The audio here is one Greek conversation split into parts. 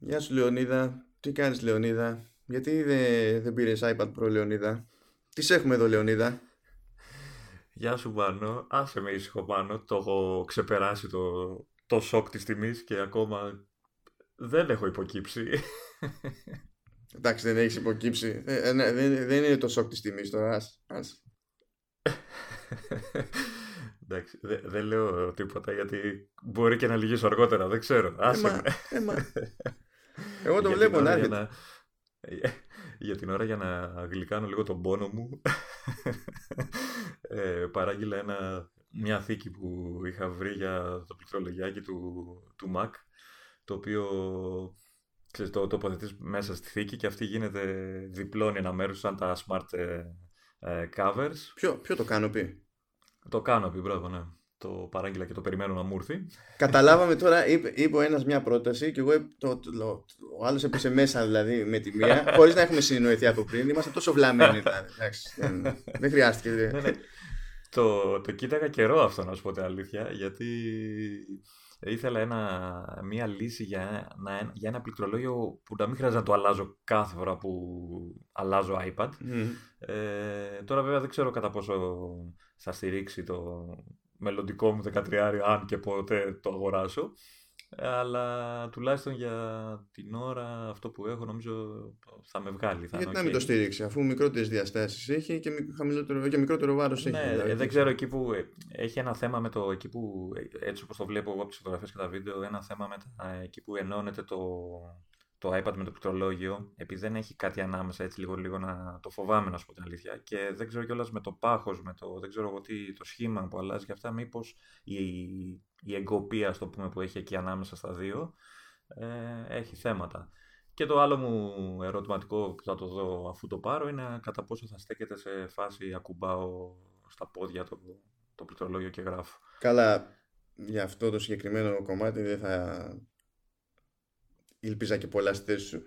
Γεια σου Λεωνίδα. Τι κάνεις Λεωνίδα; Γιατί δεν, δεν πήρες iPad Pro Λεωνίδα; Τις έχουμε εδώ Λεωνίδα. Γεια σου Μάνο. Άσε με ήσυχο Μάνο. Το έχω ξεπεράσει το, το σοκ της τιμής και ακόμα δεν έχω υποκύψει. Εντάξει δεν έχεις υποκύψει. Ε, ε, ναι, δεν, δεν είναι το σοκ της τιμής τώρα. Ας, ας. Εντάξει, δεν δε λέω τίποτα γιατί μπορεί και να λυγίσω αργότερα, δεν ξέρω. Άσε ε, μα, Εγώ το βλέπω να έρχεται. Για την ώρα για να γλυκάνω λίγο τον πόνο μου ε, παράγγειλα ένα, μια θήκη που είχα βρει για το πληκτρολογιάκι του, του Mac το οποίο ξέρεις, το τοποθετείς μέσα στη θήκη και αυτή γίνεται διπλώνει ένα μέρος σαν τα smart ε, ε, covers. Ποιο, ποιο το κάνω πει. Το κάνω πει, μπράβο, ναι. Το παράγγειλα και το περιμένω να μου έρθει. Καταλάβαμε τώρα, είπε, είπε ο ένας μια πρόταση και εγώ το, το, το, ο άλλος έπεσε μέσα δηλαδή με τη μία, χωρίς να έχουμε συνεννοηθεί από πριν. Είμαστε τόσο βλαμμένοι. δεν, δεν χρειάστηκε. Ναι, ναι. Το, το κοίταγα καιρό αυτό να σου πω την αλήθεια, γιατί ήθελα ένα, μια λύση για, ένα, για ένα πληκτρολόγιο που να μην χρειάζεται να το αλλάζω κάθε φορά που αλλάζω iPad. Ε, τώρα βέβαια δεν ξέρω κατά πόσο θα στηρίξει το μελλοντικό μου 13 αν και ποτέ το αγοράσω. Αλλά τουλάχιστον για την ώρα αυτό που έχω νομίζω θα με βγάλει. Θα Γιατί να μην το στήριξει, αφού μικρότερες διαστάσεις έχει και, χαμηλότερο, και μικρότερο βάρος έχει. Ναι, δηλαδή. δεν ξέρω εκεί που ε, έχει ένα θέμα με το εκεί που έτσι όπως το βλέπω εγώ από τις φωτογραφίες και τα βίντεο, ένα θέμα με τα, εκεί που ενώνεται το, το iPad με το πληκτρολόγιο, επειδή δεν έχει κάτι ανάμεσα έτσι λίγο λίγο να το φοβάμαι να σου πω την αλήθεια και δεν ξέρω κιόλας με το πάχος, με το δεν ξέρω εγώ τι, το σχήμα που αλλάζει και αυτά, μήπως η, η εγκοπία στο πούμε που έχει εκεί ανάμεσα στα δύο ε, έχει θέματα. Και το άλλο μου ερωτηματικό που θα το δω αφού το πάρω είναι κατά πόσο θα στέκεται σε φάση ακουμπάω στα πόδια το, το πληκτρολόγιο και γράφω. Καλά, για αυτό το συγκεκριμένο κομμάτι δεν θα ήλπιζα και πολλά στη θέση σου.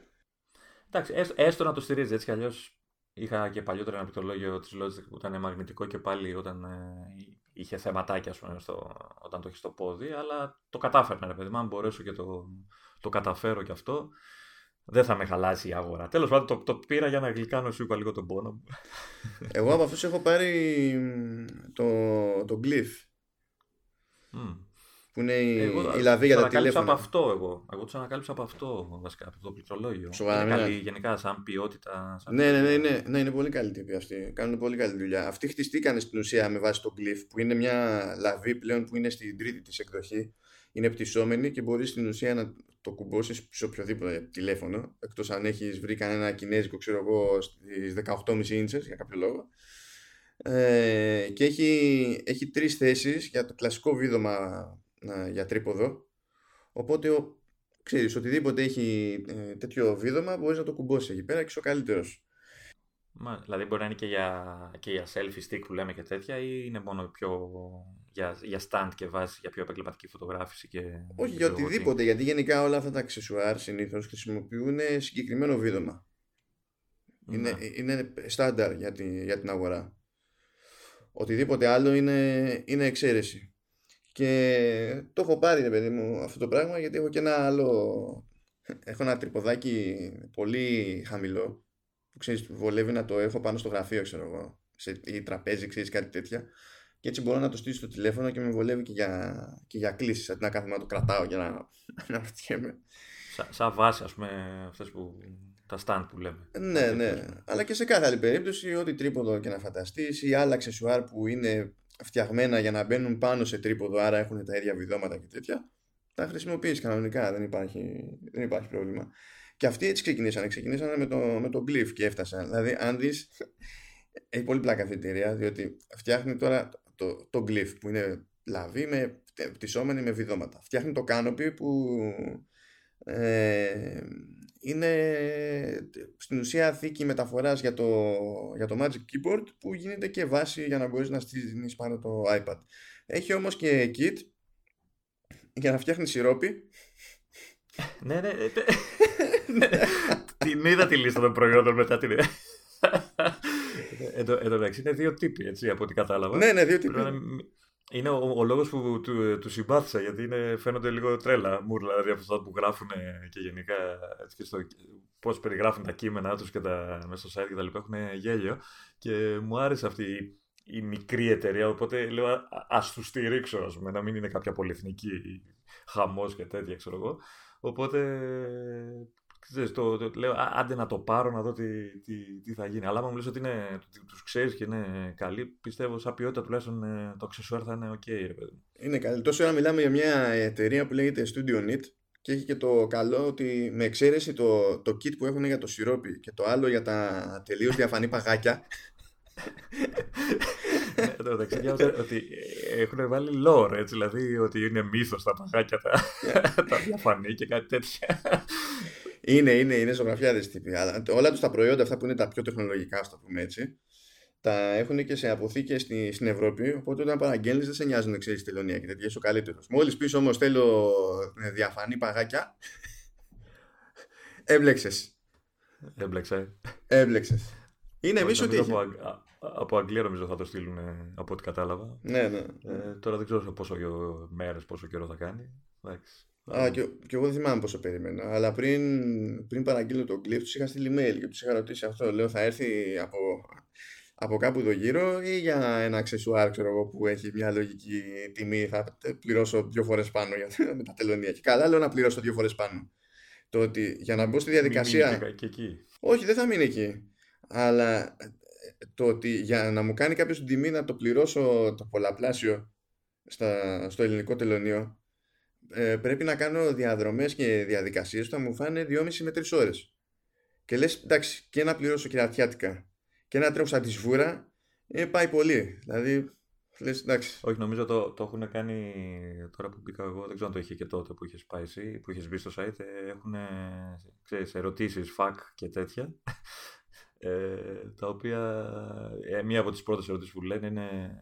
Εντάξει, έστω, να το στηρίζει έτσι κι αλλιώς. Είχα και παλιότερα ένα πληκτρολόγιο της Logitech που ήταν μαγνητικό και πάλι όταν ε, είχε θεματάκια πούμε, στο, όταν το έχει στο πόδι, αλλά το κατάφερνα ρε παιδί μου. Αν μπορέσω και το, το καταφέρω κι αυτό, δεν θα με χαλάσει η αγορά. Τέλος πάντων, το, το πήρα για να γλυκάνω σου είπα λίγο τον πόνο μου. Εγώ από αυτούς έχω πάρει το, το Glyph. Mm που είναι η, εγώ, η λαβή για τα τηλέφωνα. από αυτό εγώ. Εγώ του ανακάλυψα από αυτό βασικά, από το πληκτρολόγιο. Σοβαρά. Είναι καλή, γενικά, σαν ποιότητα. Σαν ναι, ναι, ναι, ναι, ναι, είναι πολύ καλή τύπη αυτή. Κάνουν πολύ καλή δουλειά. Αυτοί χτιστήκαν στην ουσία με βάση το Glyph, που είναι μια λαβή πλέον που είναι στην τρίτη της εκδοχή. Είναι πτυσσόμενη και μπορείς στην ουσία να το κουμπώσεις σε οποιοδήποτε τηλέφωνο. Εκτός αν έχεις βρει κανένα κινέζικο, ξέρω εγώ, στις 18,5 ίντσες για κάποιο λόγο. Ε, και έχει, έχει τρεις θέσεις για το κλασικό βίδωμα για τρίποδο. Οπότε, ο, ξέρεις, οτιδήποτε έχει ε, τέτοιο βίδωμα μπορείς να το κουμπώσεις εκεί πέρα και είσαι ο καλύτερος. Μα, δηλαδή μπορεί να είναι και για, και για selfie stick που λέμε και τέτοια ή είναι μόνο πιο για, για stand και βάση για πιο επαγγελματική φωτογράφηση και... Όχι για οτιδήποτε, γιατί γενικά όλα αυτά τα αξεσουάρ συνήθως χρησιμοποιούν συγκεκριμένο βίδωμα. Είναι, ναι. είναι στάνταρ για, για την αγορά. Οτιδήποτε άλλο είναι, είναι εξαίρεση. Και το έχω πάρει, ρε παιδί μου, αυτό το πράγμα γιατί έχω και ένα άλλο. Έχω ένα τρυποδάκι πολύ χαμηλό που ξέρεις, βολεύει να το έχω πάνω στο γραφείο, ξέρω εγώ, σε, ή τραπέζι, ξέρεις κάτι τέτοια. Και έτσι μπορώ να το στήσω στο τηλέφωνο και με βολεύει και για, και για κλήσεις. Αντί να κάθομαι να το κρατάω για να, να ρωτιέμαι. Σαν σα βάση, ας πούμε, αυτές που. τα stand που λέμε. Ναι, ναι. Αλλά και σε κάθε άλλη περίπτωση, ό,τι τρίποδο και να φανταστείς ή άλλα αξεσουάρ που είναι φτιαγμένα για να μπαίνουν πάνω σε τρίποδο, άρα έχουν τα ίδια βιδώματα και τέτοια, τα χρησιμοποιείς κανονικά, δεν υπάρχει, δεν υπάρχει πρόβλημα. Και αυτοί έτσι ξεκινήσανε. Ξεκινήσανε με το, με το Glyph και έφτασαν. Δηλαδή, αν δεις. Έχει πολύ πλάκα αυτή η εταιρεία, διότι φτιάχνει τώρα το, το Glyph που είναι λαβή με πτυσσόμενη με βιδώματα. Φτιάχνει το Canopy που ε, είναι στην ουσία θήκη μεταφοράς για το, για το Magic Keyboard που γίνεται και βάση για να μπορείς να στείλεις πάνω το iPad. Έχει όμως και kit για να φτιάχνεις σιρόπι. ναι, ναι. ναι. την είδα τη λίστα των προϊόντων μετά την Εδώ μεταξύ είναι δύο τύποι, έτσι, από ό,τι κατάλαβα. Ναι, ναι, δύο τύποι. Είναι ο, ο λόγος που του, του συμπάθησα, γιατί είναι, φαίνονται λίγο τρέλα μουρλα, δηλαδή από αυτά που γράφουν και γενικά έτσι και στο, πώς περιγράφουν τα κείμενά τους και τα, μέσα στο site και τα λοιπά, έχουν γέλιο και μου άρεσε αυτή η μικρή εταιρεία, οπότε λέω ας τους στηρίξω, ας πούμε, να μην είναι κάποια πολυεθνική χαμός και τέτοια, ξέρω εγώ. Οπότε ξέρεις, το, το, λέω άντε να το πάρω να δω τι, τι, τι θα γίνει. Αλλά άμα μου λες ότι είναι, τους ξέρεις και είναι καλοί, πιστεύω σαν ποιότητα τουλάχιστον ε, το αξεσουάρ θα είναι ok. Ρε, παιδί. Είναι καλή. Τόσο ώρα μιλάμε για μια εταιρεία που λέγεται Studio Knit και έχει και το καλό ότι με εξαίρεση το, το kit που έχουν για το σιρόπι και το άλλο για τα τελείως διαφανή παγάκια Εδώ μεταξύ ότι έχουν βάλει lore, έτσι, δηλαδή ότι είναι μύθος τα παγάκια τα, τα διαφανή και κάτι τέτοια. Είναι, είναι, είναι ζωγραφιάδες τύποι. Αλλά όλα τους τα προϊόντα αυτά που είναι τα πιο τεχνολογικά, ας το πούμε έτσι, τα έχουν και σε αποθήκε στη, στην Ευρώπη. Οπότε όταν παραγγέλνεις δεν σε νοιάζουν ξέρεις τελωνία και τέτοια. Είσαι ο καλύτερος. Μόλις πεις όμως θέλω ε, διαφανή παγάκια. Έμπλεξες. Έμπλεξε. Έμπλεξες. Είναι εμείς ότι. Από, από Αγγλία νομίζω θα το στείλουν από ό,τι κατάλαβα. Ναι, ναι. Ε, τώρα δεν ξέρω πόσο μέρες, πόσο καιρό θα κάνει. Εντάξει. Α, και, και εγώ δεν θυμάμαι πόσο περίμενα. Αλλά πριν, πριν παραγγείλω τον κλειπ, τους είχα στείλει mail και τους είχα ρωτήσει αυτό. Λέω, θα έρθει από, από κάπου εδώ γύρω ή για ένα αξεσουάρ ξέρω εγώ, που έχει μια λογική τιμή. Θα πληρώσω δύο φορές πάνω για, με τα τελωνία. Και καλά, λέω να πληρώσω δύο φορές πάνω. Το ότι για να μπω στη διαδικασία. Μην και εκεί. Όχι, δεν θα μείνει εκεί. Αλλά το ότι για να μου κάνει κάποιος την τιμή να το πληρώσω το πολλαπλάσιο στα, στο ελληνικό τελωνίο ε, πρέπει να κάνω διαδρομές και διαδικασίες που θα μου φάνε 2,5 με 3 ώρες. Και λες, εντάξει, και να πληρώσω κυρατιάτικα και να τρέχω σαν τη σβούρα, ε, πάει πολύ. Δηλαδή, λες, εντάξει. Όχι, νομίζω το, το έχουν κάνει τώρα που μπήκα εγώ, δεν ξέρω αν το είχε και τότε που είχες πάει εσύ, που είχες μπει στο site, ε, έχουν ξέρεις, ερωτήσεις, φακ και τέτοια. Ε, τα οποία ε, μία από τις πρώτες ερωτήσεις που λένε είναι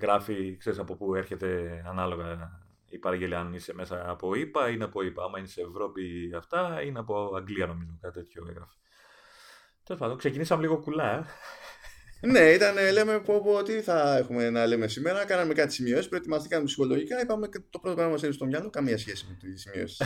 γράφει, ξέρεις από πού έρχεται ανάλογα η παραγγελία αν είσαι μέσα από ΙΠΑ ή από ΙΠΑ. Άμα είναι σε Ευρώπη αυτά είναι από Αγγλία νομίζω κάτι τέτοιο έγραφε. Τέλος πάντων, ξεκινήσαμε λίγο κουλά. Ε. ναι, ήταν, λέμε πω, πω, τι θα έχουμε να λέμε σήμερα. Κάναμε κάτι σημειώσεις, προετοιμαστήκαμε ψυχολογικά. Είπαμε και το πρώτο πράγμα μας έρθει στο μυαλό, καμία σχέση με τις σημειώσεις.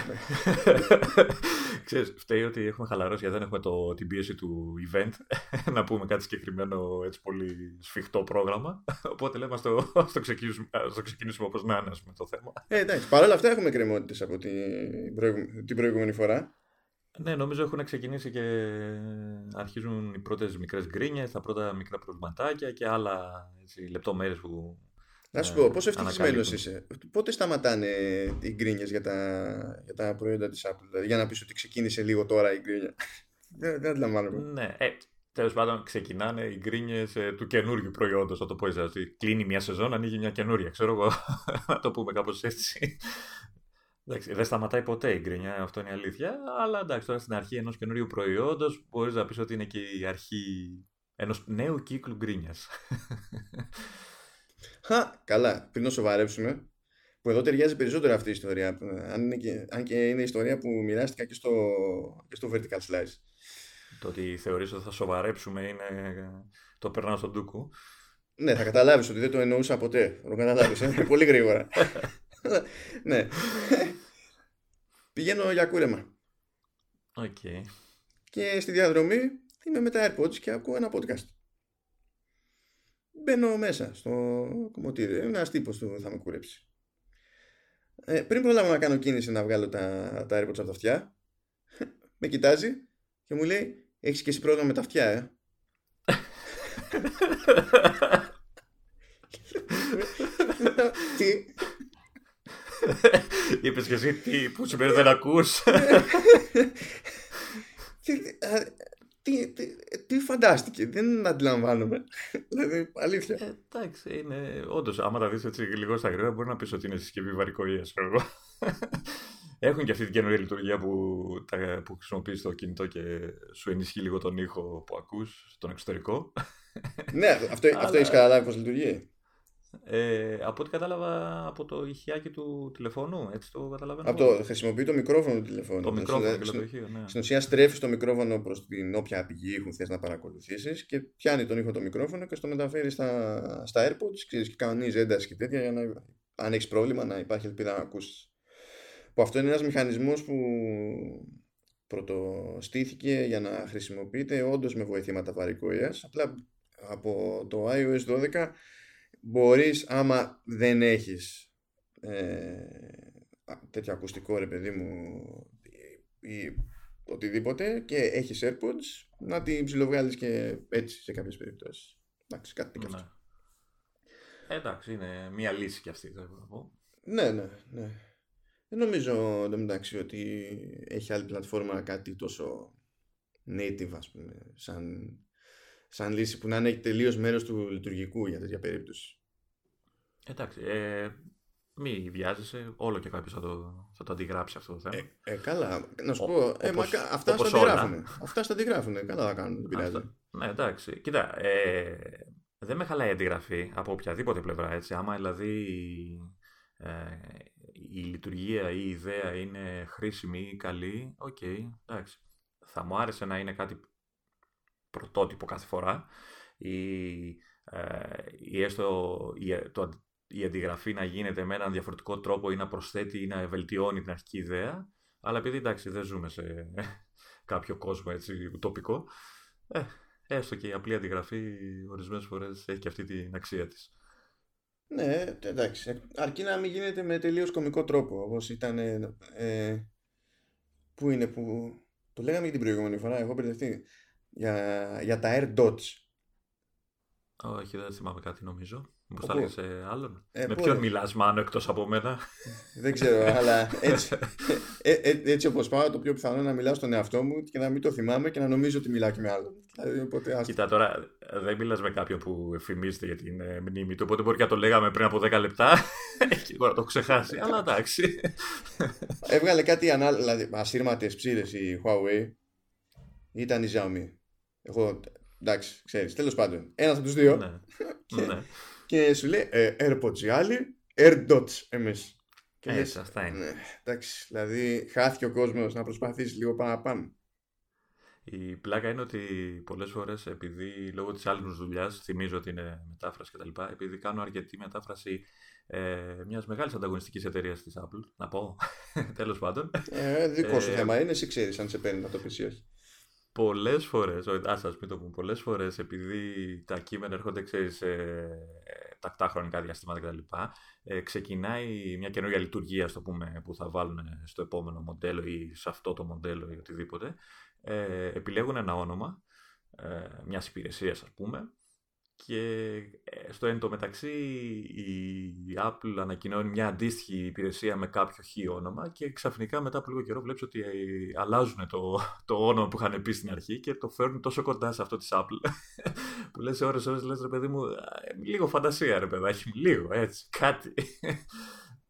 Ξέρεις, φταίει ότι έχουμε χαλαρώσει γιατί δεν έχουμε το, την πίεση του event να πούμε κάτι συγκεκριμένο έτσι πολύ σφιχτό πρόγραμμα. Οπότε λέμε στο, στο, ξεκινήσουμε, στο ξεκινήσουμε όπως να είναι το θέμα. Ε, εντάξει, παρόλα αυτά έχουμε κρεμότητες από την, την προηγούμενη φορά. Ναι, νομίζω έχουν ξεκινήσει και αρχίζουν οι πρώτες μικρές γκρίνιες, τα πρώτα μικρά προβληματάκια και άλλα λεπτομέρειες που να σου πω, ε, πόσο ευτυχισμένος είσαι; Πότε σταματάνε οι γκρίνιες για τα, για τα προϊόντα της Apple, δηλαδή για να πεις ότι ξεκίνησε λίγο τώρα η γκρίνια; δεν, δεν αντιλαμβάνομαι. Ναι, ε, τέλος πάντων ξεκινάνε οι γκρίνιες ε, του καινούριου προϊόντος. Θα το πω έτσι. Κλείνει μια σεζόν, ανοίγει μια καινούρια. Ξέρω εγώ να το πούμε κάπως έτσι. Εντάξει, δεν σταματάει ποτέ η γκρίνια, αυτό είναι η αλήθεια. Αλλά εντάξει, τώρα στην αρχή ενός καινούριου προϊόντος μπορείς να πεις ότι είναι και η αρχή ενός νέου κύκλου γκρίνιας. Χα, καλά, πριν να σοβαρέψουμε, που εδώ ταιριάζει περισσότερο αυτή η ιστορία, αν, είναι και, αν και είναι η ιστορία που μοιράστηκα και στο, και στο Vertical Slice. Το ότι θεωρείς ότι θα σοβαρέψουμε είναι το περνάω στον Τούκου. Ναι, θα καταλάβεις ότι δεν το εννοούσα ποτέ. Θα το καταλάβεις, ε, πολύ γρήγορα. ναι. Πηγαίνω για κούρεμα. Okay. Και στη διαδρομή είμαι με τα AirPods και ακούω ένα podcast. Μπαίνω μέσα στο κομμωτήριο. Είναι ένας τύπος που θα με κουρέψει. Ε, πριν προλάβω να κάνω κίνηση να βγάλω τα, τα AirPods από τα αυτιά, με κοιτάζει και μου λέει: Έχεις και εσύ πρόβλημα με τα αυτιά, ε; τι. Είπες και εσύ τι, που σημαίνει δεν ακούς. τι, τι, τι φαντάστηκε, δεν αντιλαμβάνομαι. δηλαδή, αλήθεια. Ε, εντάξει, είναι. Όντως, άμα τα δεις έτσι λίγο στα γρήγορα, μπορεί να πεις ότι είναι συσκευή βαρικοία, εγώ. Έχουν και αυτή την καινούργια λειτουργία που, τα, που χρησιμοποιείς το κινητό και σου ενισχύει λίγο τον ήχο που ακούς στον εξωτερικό. ναι, αυτό, αυτό έχεις καταλάβει πώς λειτουργεί. Ε, από ό,τι κατάλαβα από το ηχιάκι του τηλεφώνου, έτσι το καταλαβαίνω. Από το, χρησιμοποιεί το μικρόφωνο του τηλεφώνου. Το μικρόφωνο και το ηχείο, ναι. Στην ουσία στρέφεις το μικρόφωνο προς την όποια πηγή ήχου θες να παρακολουθήσεις και πιάνει τον ήχο το μικρόφωνο και στο μεταφέρεις στα, στα AirPods ξέρεις, και κανονίζει ένταση και τέτοια για να, αν έχεις πρόβλημα να υπάρχει ελπίδα να ακούσεις. Που αυτό είναι ένας μηχανισμός που πρωτοστήθηκε για να χρησιμοποιείται όντως με βοηθήματα βαρικοίας απλά από το iOS 12 μπορείς άμα δεν έχεις ε, τέτοιο ακουστικό ρε παιδί μου ή οτιδήποτε και έχεις AirPods να την ψιλοβγάλεις και έτσι σε κάποιες περιπτώσεις. Εντάξει κάτι τέτοιο ναι. εντάξει είναι μια λύση κι αυτή θα πω. Ναι ναι ναι. Δεν νομίζω εντωμεταξύ ότι έχει άλλη πλατφόρμα κάτι τόσο native ας πούμε σαν σαν λύση που να είναι τελείως μέρος του λειτουργικού για τέτοια περίπτωση. Εντάξει. Ε, μη βιάζεσαι, όλο και κάποιος θα το, θα το αντιγράψει αυτό το θέμα. Ε, ε καλά, να σου πω. Ε, όπως, μα, αυτά στα αντιγράφουν. Αυτά στα αντιγράφουν. Καλά θα κάνουν. Δεν πειράζει. Ναι, εντάξει. Κοίτα, ε, δεν με χαλάει η αντιγραφή από οποιαδήποτε πλευρά. Έτσι. Άμα δηλαδή ε, η λειτουργία ή η ιδέα είναι χρήσιμη ή καλή, OK, okay, εντάξει. Θα μου άρεσε να είναι κάτι πρωτότυπο κάθε φορά ή, ε, ή έστω η, το, η αντιγραφή να γίνεται με έναν διαφορετικό τρόπο ή να προσθέτει ή να βελτιώνει την αρχική ιδέα. Αλλά επειδή εντάξει δεν ζούμε σε κάποιο κόσμο έτσι τοπικό, ε, έστω και η απλή αντιγραφή ορισμένες φορές έχει και αυτή την αξία της. Ναι, εντάξει. Αρκεί να μην γίνεται με τελείως κομικό τρόπο, όπως ήταν... Ε, πού είναι που... Το λέγαμε και την προηγούμενη φορά, εγώ μπερδευτεί για, για τα AirDots. Όχι, δεν θυμάμαι κάτι νομίζω. Μήπως θα έλεγε σε άλλον; Ε, με ποιον μιλάς Μάνο εκτός από μένα; δεν ξέρω, αλλά έτσι, ε, ε, έτσι όπως πάω το πιο πιθανό είναι να μιλάω στον εαυτό μου και να μην το θυμάμαι και να νομίζω ότι μιλάω και με άλλον. Δηλαδή, οπότε, Κοίτα τώρα, δεν μιλάς με κάποιον που εφημίζεται για την ε, μνήμη του, οπότε μπορεί να το λέγαμε πριν από 10 λεπτά και μπορεί να το ξεχάσει, αλλά εντάξει. Έβγαλε κάτι ανάλογο, δηλαδή ασύρματες ψήρες η Huawei, ήταν η Xiaomi. Εγώ, εντάξει, ξέρεις. Τέλος πάντων, ένας από τους δύο. Ναι. και, ναι. και σου λέει ε, AirPods οι άλλοι, AirDots εμείς. Και Έτσι, αυτά είναι. Ναι, εντάξει, δηλαδή χάθηκε ο κόσμος να προσπαθήσει λίγο παραπάνω. Η πλάκα είναι ότι πολλές φορές επειδή λόγω της άλλης δουλειάς, θυμίζω ότι είναι μετάφραση κτλ., επειδή κάνω αρκετή μετάφραση ε, μιας μεγάλης ανταγωνιστικής εταιρείας της Apple, να πω τέλος πάντων. Ε, δικό σου ε, θέμα είναι, εσύ ξέρεις αν σε παίρνει να το πεις ή όχι πολλές φορές, ας σας πει το πούμε, πολλές φορές επειδή τα κείμενα έρχονται, ξέρεις, σε τακτά χρονικά διαστήματα κτλ. Ε, ξεκινάει μια καινούργια λειτουργία, στο πούμε, που θα βάλουν στο επόμενο μοντέλο ή σε αυτό το μοντέλο ή οτιδήποτε. Ε, επιλέγουν ένα όνομα ε, μιας υπηρεσίας, ας πούμε, και ε, στο εν τω μεταξύ η Apple ανακοινώνει μια αντίστοιχη υπηρεσία με κάποιο χ όνομα και ξαφνικά μετά από λίγο καιρό βλέπεις ότι ε, αλλάζουν το, το όνομα που είχαν πει στην αρχή και το φέρνουν τόσο κοντά σε αυτό της Apple που λες ώρες ώρες λες ρε παιδί μου λίγο φαντασία ρε παιδάκι μου, λίγο έτσι, κάτι.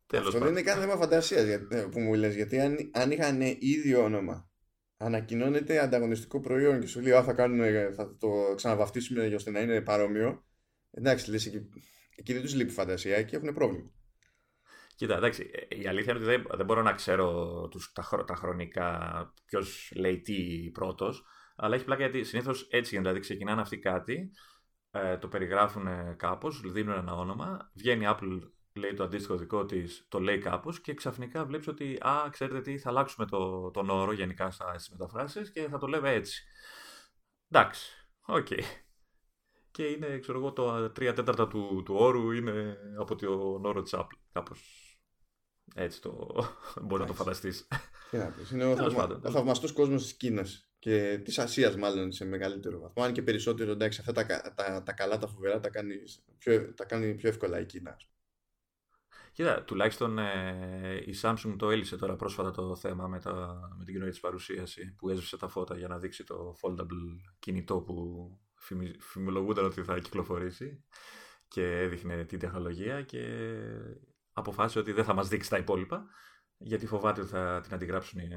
Τέλος Αυτό δεν είναι καν θέμα φαντασίας που μου λες γιατί αν, αν είχαν ίδιο όνομα ανακοινώνεται ανταγωνιστικό προϊόν και σου λέει θα, κάνουμε, θα το ξαναβαφτίσουμε ώστε να είναι παρόμοιο. Εντάξει, λες, εκεί, εκεί δεν τους λείπει φαντασία και έχουν πρόβλημα. Κοίτα, εντάξει, η αλήθεια είναι ότι δεν, δεν μπορώ να ξέρω τους, τα, τα χρονικά ποιος λέει τι πρώτος, αλλά έχει πλάκα γιατί συνήθως έτσι γίνεται. Δηλαδή, ξεκινάνε αυτοί κάτι, ε, το περιγράφουν κάπως, δίνουν ένα όνομα, βγαίνει η Apple λέει το αντίστοιχο δικό της, το λέει κάπως και ξαφνικά βλέπεις ότι, α, ξέρετε τι, θα αλλάξουμε το, τον όρο γενικά στις μεταφράσεις και θα το λέμε έτσι. Εντάξει, OK. Okay. Και είναι, ξέρω εγώ, το τρία τέταρτα του, του όρου είναι από τον όρο της Apple. Κάπως έτσι το μπορεί να το φανταστείς. Είναι ο, θαυμα... ο θαυμαστός κόσμος της Κίνας και της Ασίας, μάλλον σε μεγαλύτερο βαθμό. Αν και περισσότερο εντάξει, αυτά τα, τα, τα καλά, τα φοβερά τα κάνεις πιο, τα κάνει πιο εύκολα η Κίνα. Κοίτα, τουλάχιστον ε, η Samsung το έλυσε τώρα πρόσφατα το θέμα με, τα, με την κοινωνία της παρουσίαση που έσβησε τα φώτα για να δείξει το foldable κινητό που φημολογούνταν ότι θα κυκλοφορήσει και έδειχνε την τεχνολογία και αποφάσισε ότι δεν θα μας δείξει τα υπόλοιπα γιατί φοβάται ότι θα την αντιγράψουν οι,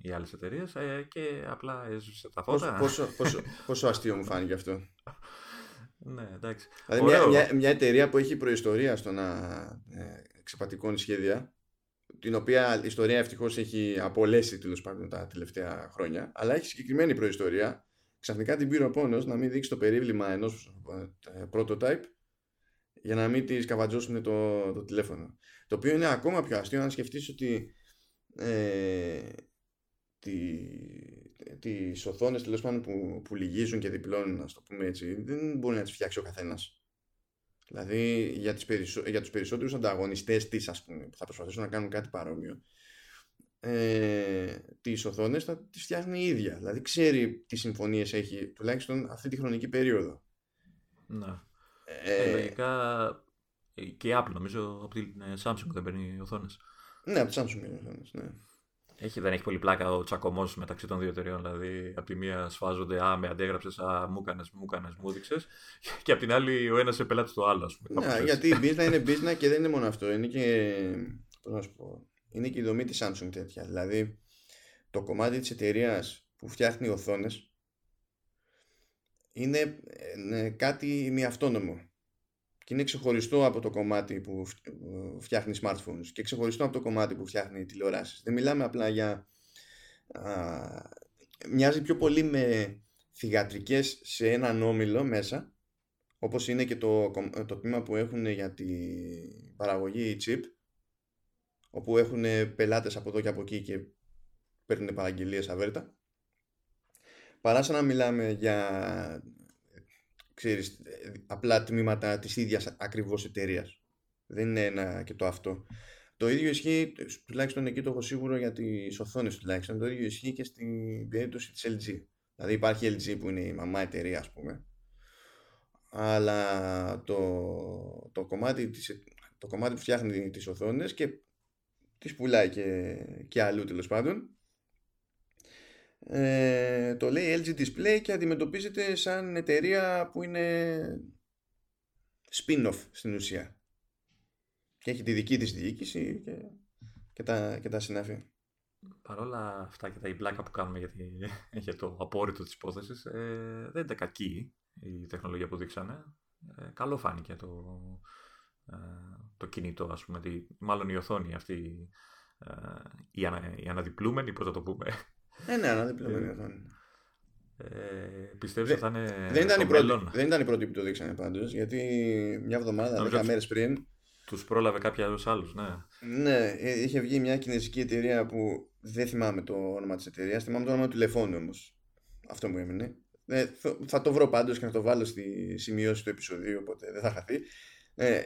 οι άλλες εταιρείες ε, και απλά έσβησε τα φώτα. Πόσο, πόσο, πόσο, πόσο αστείο μου φάνηκε αυτό. Ναι, εντάξει. Δηλαδή μια, μια, μια, εταιρεία που έχει προϊστορία στο να ε, ξεπατικώνει σχέδια, την οποία η ιστορία ευτυχώς έχει απολέσει τέλος πάντων τα τελευταία χρόνια, αλλά έχει συγκεκριμένη προϊστορία. Ξαφνικά την πήρε ο πόνος να μην δείξει το περίβλημα ενός ε, prototype για να μην της σκαβατζώσουν το, το τηλέφωνο. Το οποίο είναι ακόμα πιο αστείο αν σκεφτείς ότι ε, τι, τις οθόνες τέλος πάντων που, που λυγίζουν και διπλώνουν, ας το πούμε έτσι, δεν μπορεί να τις φτιάξει ο καθένας. Δηλαδή για, τις περισσο... για τους περισσότερους ανταγωνιστές της ας πούμε, που θα προσπαθήσουν να κάνουν κάτι παρόμοιο ε, τις οθόνες θα τις φτιάχνει η ίδια. Δηλαδή ξέρει τι συμφωνίες έχει τουλάχιστον αυτή τη χρονική περίοδο. Να. Ε, λογικά και η Apple νομίζω από την ε, Samsung δεν παίρνει οθόνες. Ναι, από τη Samsung παίρνει οθόνες, ναι. Έχει, δεν έχει πολύ πλάκα ο τσακωμός μεταξύ των δύο εταιρεών. Δηλαδή, από τη μία σφάζονται, Α, με αντέγραψες, Α, μου έκανες, μου έκανες, μου έδειξες. Και από την άλλη, ο ένας σε πελάτη του άλλου, ας πούμε. Ναι, γιατί η business είναι business και δεν είναι μόνο αυτό. Είναι και. Πώς να σου πω. Είναι και η δομή της Samsung τέτοια. Δηλαδή, το κομμάτι της εταιρείας που φτιάχνει οθόνες είναι, είναι κάτι μη αυτόνομο και είναι ξεχωριστό από το κομμάτι που φτιάχνει smartphones και ξεχωριστό από το κομμάτι που φτιάχνει τηλεοράσεις. Δεν μιλάμε απλά για... Α, μοιάζει πιο πολύ με θυγατρικές σε έναν όμιλο μέσα όπως είναι και το, το τμήμα που έχουν για την παραγωγή chip όπου έχουν πελάτες από εδώ και από εκεί και παίρνουν παραγγελίες αβέρτα παρά σαν να μιλάμε για ξέρεις, απλά τμήματα της ίδιας ακριβώς εταιρείας. Δεν είναι ένα και το αυτό. Το ίδιο ισχύει, τουλάχιστον εκεί το έχω σίγουρο για τις οθόνες τουλάχιστον, το ίδιο ισχύει και στην περίπτωση της LG. Δηλαδή υπάρχει LG που είναι η μαμά εταιρεία ας πούμε, αλλά το, το, κομμάτι, της, το κομμάτι που φτιάχνει τις οθόνες και τις πουλάει και, και αλλού τέλος πάντων ε, το λέει LG Display και αντιμετωπίζεται σαν εταιρεία που είναι spin-off στην ουσία και έχει τη δική της διοίκηση και, και, τα, και τα συνάφη. Παρ' όλα αυτά και τα πλάκα που κάνουμε γιατί για το απόρριτο της υπόθεσης ε, δεν ήταν κακή η τεχνολογία που δείξανε. Ε, καλό φάνηκε το, ε, το κινητό ας πούμε, τη, μάλλον η οθόνη αυτή ε, η, ανα, η αναδιπλούμενη, πώς θα το πούμε, ναι, ναι, αναδιπλωμένη οθόνη. Ε, πιστεύω ότι θα είναι. Δεν ήταν, η πρώτη, δεν ήταν η πρώτη που το δείξανε πάντως, γιατί μια εβδομάδα, δέκα μέρες πριν. Τους πρόλαβε κάποια άλλους, ναι. Ναι, ε, είχε βγει μια κινέζικη εταιρεία που δεν θυμάμαι το όνομα της εταιρείας, θυμάμαι το όνομα του τηλεφώνου όμως. Αυτό μου έμεινε. Ε, θα το βρω πάντως και να το βάλω στη σημειώση του επεισοδίου, οπότε δεν θα χαθεί. Ε,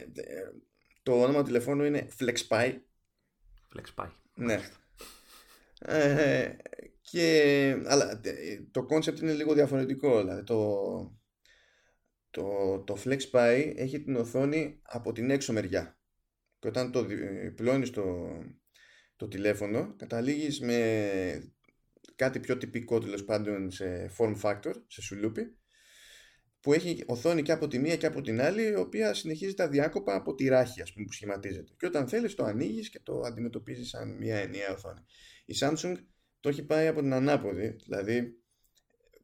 το όνομα του τηλεφώνου είναι FlexPy. FlexPy. Ναι. Ε, και, αλλά το concept είναι λίγο διαφορετικό. Δηλαδή το, το, το FlexPy έχει την οθόνη από την έξω μεριά. Και όταν το πλώνεις το, το τηλέφωνο, καταλήγεις με κάτι πιο τυπικό τέλος πάντων σε form factor, σε σουλούπι, που έχει οθόνη και από τη μία και από την άλλη, η οποία συνεχίζει τα διάκοπα από τη ράχη, ας πούμε, που σχηματίζεται. Και όταν θέλεις το ανοίγεις και το αντιμετωπίζεις σαν μια ενιαία οθόνη. Η Samsung το έχει πάει από την ανάποδη. Δηλαδή,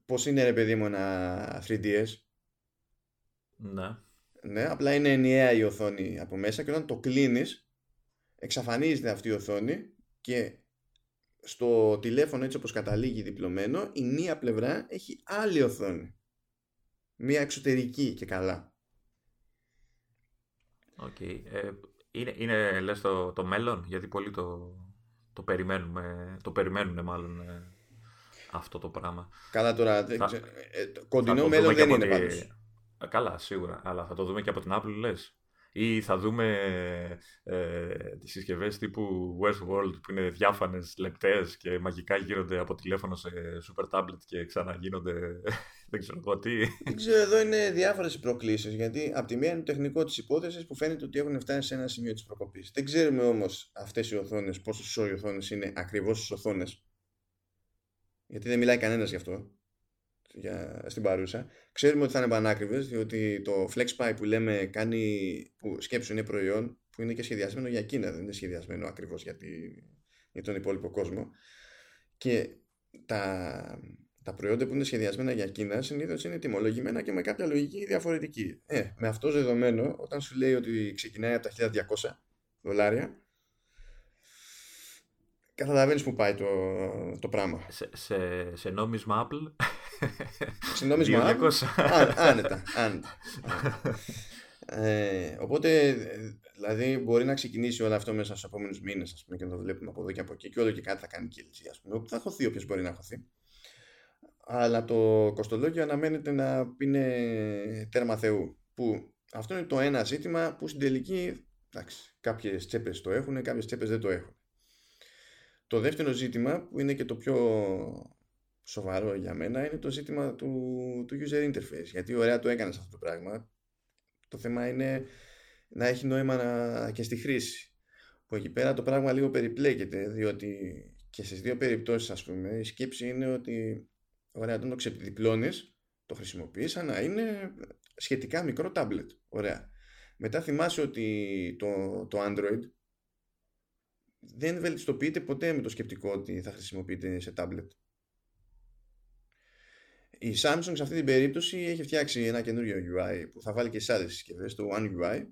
πώς είναι ρε παιδί μου ένα 3DS. Ναι. Ναι, απλά είναι ενιαία η οθόνη από μέσα και όταν το κλείνεις, εξαφανίζεται αυτή η οθόνη και στο τηλέφωνο έτσι όπως καταλήγει διπλωμένο η μία πλευρά έχει άλλη οθόνη μία εξωτερική και καλά OK okay. ε, είναι, είναι λες το, το μέλλον; Γιατί πολύ το, το περιμένουμε, το περιμένουν μάλλον ε, αυτό το πράγμα. Καλά τώρα, θα, ε, κοντινό μέλλον δεν είναι πάντως. Ε, καλά, σίγουρα, αλλά θα το δούμε και από την Apple, λες. Ή θα δούμε ε, τις συσκευές τύπου Westworld που είναι διάφανες, λεπτές και μαγικά γίνονται από τηλέφωνο σε super tablet και ξαναγίνονται δεν ξέρω εγώ τι. Δεν ξέρω, εδώ είναι διάφορες προκλήσεις. Γιατί από τη μία είναι το τεχνικό της υπόθεσης που φαίνεται ότι έχουν φτάσει σε ένα σημείο της προκοπής. Δεν ξέρουμε όμως αυτές οι οθόνες, πόσος οι οθόνες είναι ακριβώς τι οθόνες. Γιατί δεν μιλάει κανένας γι' αυτό για, στην παρούσα. Ξέρουμε ότι θα είναι πανάκριβες, διότι το FlexPy που λέμε κάνει, που σκέψου είναι προϊόν που είναι και σχεδιασμένο για Κίνα, δεν είναι σχεδιασμένο ακριβώς για, για τον υπόλοιπο κόσμο. Και τα, τα προϊόντα που είναι σχεδιασμένα για Κίνα συνήθως είναι τιμολογημένα και με κάποια λογική διαφορετική. Ε, με αυτό δεδομένο, όταν σου λέει ότι ξεκινάει από τα 1200 δολάρια, καταλαβαίνει που πάει το, το πράγμα. Σε, σε, σε νόμισμα Apple. Σε νόμισμα Apple; άνετα, άνετα. Ε, οπότε, δηλαδή, μπορεί να ξεκινήσει όλο αυτό μέσα στους επόμενους μήνες, ας πούμε, και να το βλέπουμε από εδώ και από εκεί, και όλο και κάτι θα κάνει και η ας πούμε. Θα χωθεί όποιος μπορεί να χωθεί. Αλλά το κοστολόγιο αναμένεται να είναι τέρμα Θεού. Που αυτό είναι το ένα ζήτημα που στην τελική, εντάξει, κάποιες τσέπες το έχουν, κάποιες τσέπες δεν το έχουν. Το δεύτερο ζήτημα, που είναι και το πιο σοβαρό για μένα, είναι το ζήτημα του, του user interface. Γιατί ωραία το έκανες αυτό το πράγμα. Το θέμα είναι να έχει νόημα να... και στη χρήση. Που εκεί πέρα το πράγμα λίγο περιπλέκεται, διότι και στις δύο περιπτώσεις ας πούμε η σκέψη είναι ότι ωραία όταν το ξεπιδιπλώνεις το χρησιμοποιείς να είναι σχετικά μικρό tablet. Ωραία. Μετά θυμάσαι ότι το, το Android δεν βελτιστοποιείται ποτέ με το σκεπτικό ότι θα χρησιμοποιείται σε tablet. Η Samsung σε αυτή την περίπτωση έχει φτιάξει ένα καινούριο UI που θα βάλει και σε άλλες συσκευές, το One UI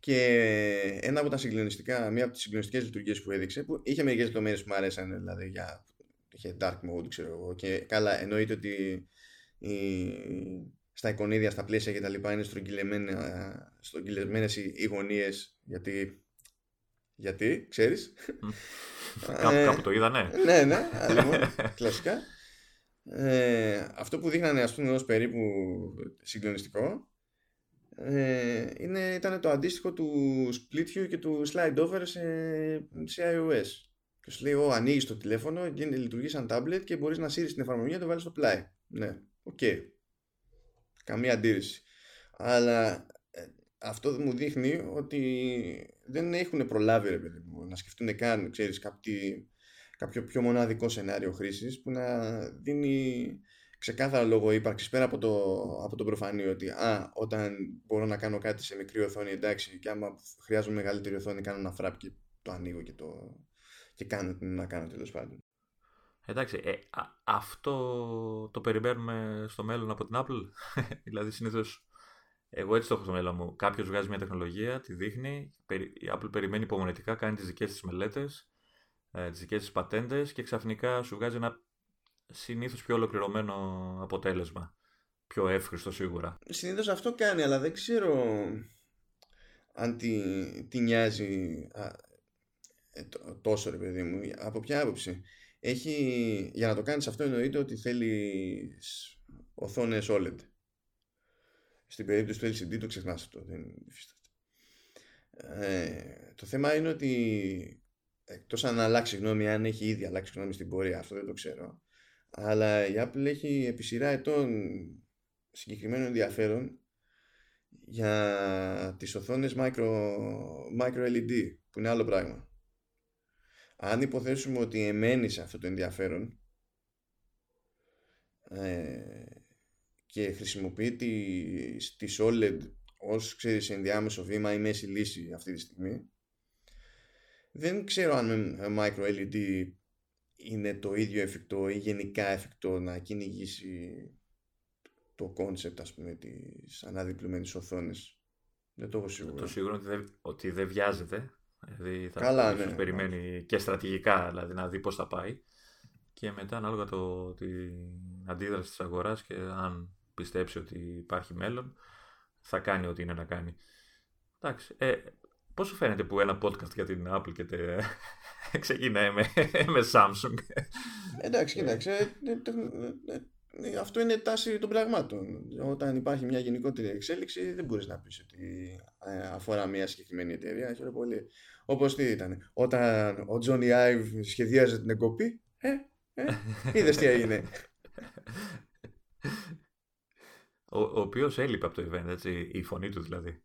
και ένα από τα συγκλονιστικά, μία από τις συγκλονιστικές λειτουργίες που έδειξε που είχε μερικές λεπτομέρειες που μου αρέσαν δηλαδή για είχε dark mode ξέρω εγώ και καλά εννοείται ότι η, στα εικονίδια, στα πλαίσια και τα λοιπά είναι στρογγυλεμένες οι γωνίες γιατί γιατί, ξέρεις; κάπου, κάπου το είδανε. ναι, ναι, αλλά κλασικά. Ε, αυτό που δείχνανε ας πούμε ως περίπου συγκλονιστικό ε, είναι, ήταν το αντίστοιχο του split view και του slide over σε, σε iOS και σου λέει, Ω, ανοίγεις το τηλέφωνο, γίνεται, λειτουργείς σαν tablet και μπορείς να σύρεις την εφαρμογή και το βάλεις στο πλάι. Ναι, OK. Okay. Καμία αντίρρηση. Αλλά ε, αυτό μου δείχνει ότι δεν έχουν προλάβει ρε παιδί μου, να σκεφτούν καν, ξέρεις, κάποιο πιο μοναδικό σενάριο χρήσης που να δίνει ξεκάθαρο λόγο ύπαρξης πέρα από το, από το προφανή ότι α, όταν μπορώ να κάνω κάτι σε μικρή οθόνη εντάξει και άμα χρειάζομαι μεγαλύτερη οθόνη κάνω ένα φραπ και το ανοίγω και, το, και κάνω τι να κάνω τέλος πάντων. Εντάξει, ε, αυτό το περιμένουμε στο μέλλον από την Apple; δηλαδή συνήθως εγώ έτσι το έχω στο μέλλον μου. Κάποιος βγάζει μια τεχνολογία, τη δείχνει, η Apple περιμένει υπομονετικά, κάνει τις δικές της μελέτες, ε, τις δικές της πατέντες και ξαφνικά σου βγάζει ένα συνήθως πιο ολοκληρωμένο αποτέλεσμα. Πιο εύχριστο σίγουρα. Συνήθως αυτό κάνει, αλλά δεν ξέρω αν τη, τη νοιάζει α, ε, τόσο ρε παιδί μου. Από ποια άποψη. Έχει, για να το κάνεις αυτό εννοείται ότι θέλεις οθόνες OLED. Στην περίπτωση του LCD το ξεχνάς αυτό, δεν ε, το θέμα είναι ότι εκτός αν αλλάξει γνώμη, αν έχει ήδη αλλάξει γνώμη στην πορεία, αυτό δεν το ξέρω. Αλλά η Apple έχει επί σειρά ετών συγκεκριμένο ενδιαφέρον για τις οθόνες micro, micro LED, που είναι άλλο πράγμα. Αν υποθέσουμε ότι εμμένει σε αυτό το ενδιαφέρον ε, και χρησιμοποιεί τη, τη OLED ως ξέρεις ενδιάμεσο βήμα ή μέση λύση αυτή τη στιγμή. Δεν ξέρω αν με micro LED είναι το ίδιο εφικτό ή γενικά εφικτό να κυνηγήσει το concept ας πούμε της αναδιπλωμένης οθόνης. Δεν το έχω σίγουρο. το σίγουρο ότι δεν, ότι δεν βιάζεται δηλαδή θα Καλά, ναι, περιμένει και στρατηγικά δηλαδή να δει πώς θα πάει και μετά ανάλογα το, την αντίδραση της αγοράς και αν πιστέψει ότι υπάρχει μέλλον, θα κάνει ό,τι είναι να κάνει. Εντάξει. Ε, Πώς σου φαίνεται που ένα podcast για την Apple και τε... ξεκινάει με, με Samsung; Εντάξει, κοίταξε. Ε, ε, ε, αυτό είναι τάση των πραγμάτων. Όταν υπάρχει μια γενικότερη εξέλιξη, δεν μπορείς να πεις ότι αφορά μια συγκεκριμένη εταιρεία. Χαίρομαι πολύ. Όπως τι ήταν. Όταν ο Johnny Ive σχεδιάζει την εγκοπή, ε, ε, είδες τι έγινε. Ο, ο οποίος έλειπε από το event, έτσι, η φωνή του δηλαδή.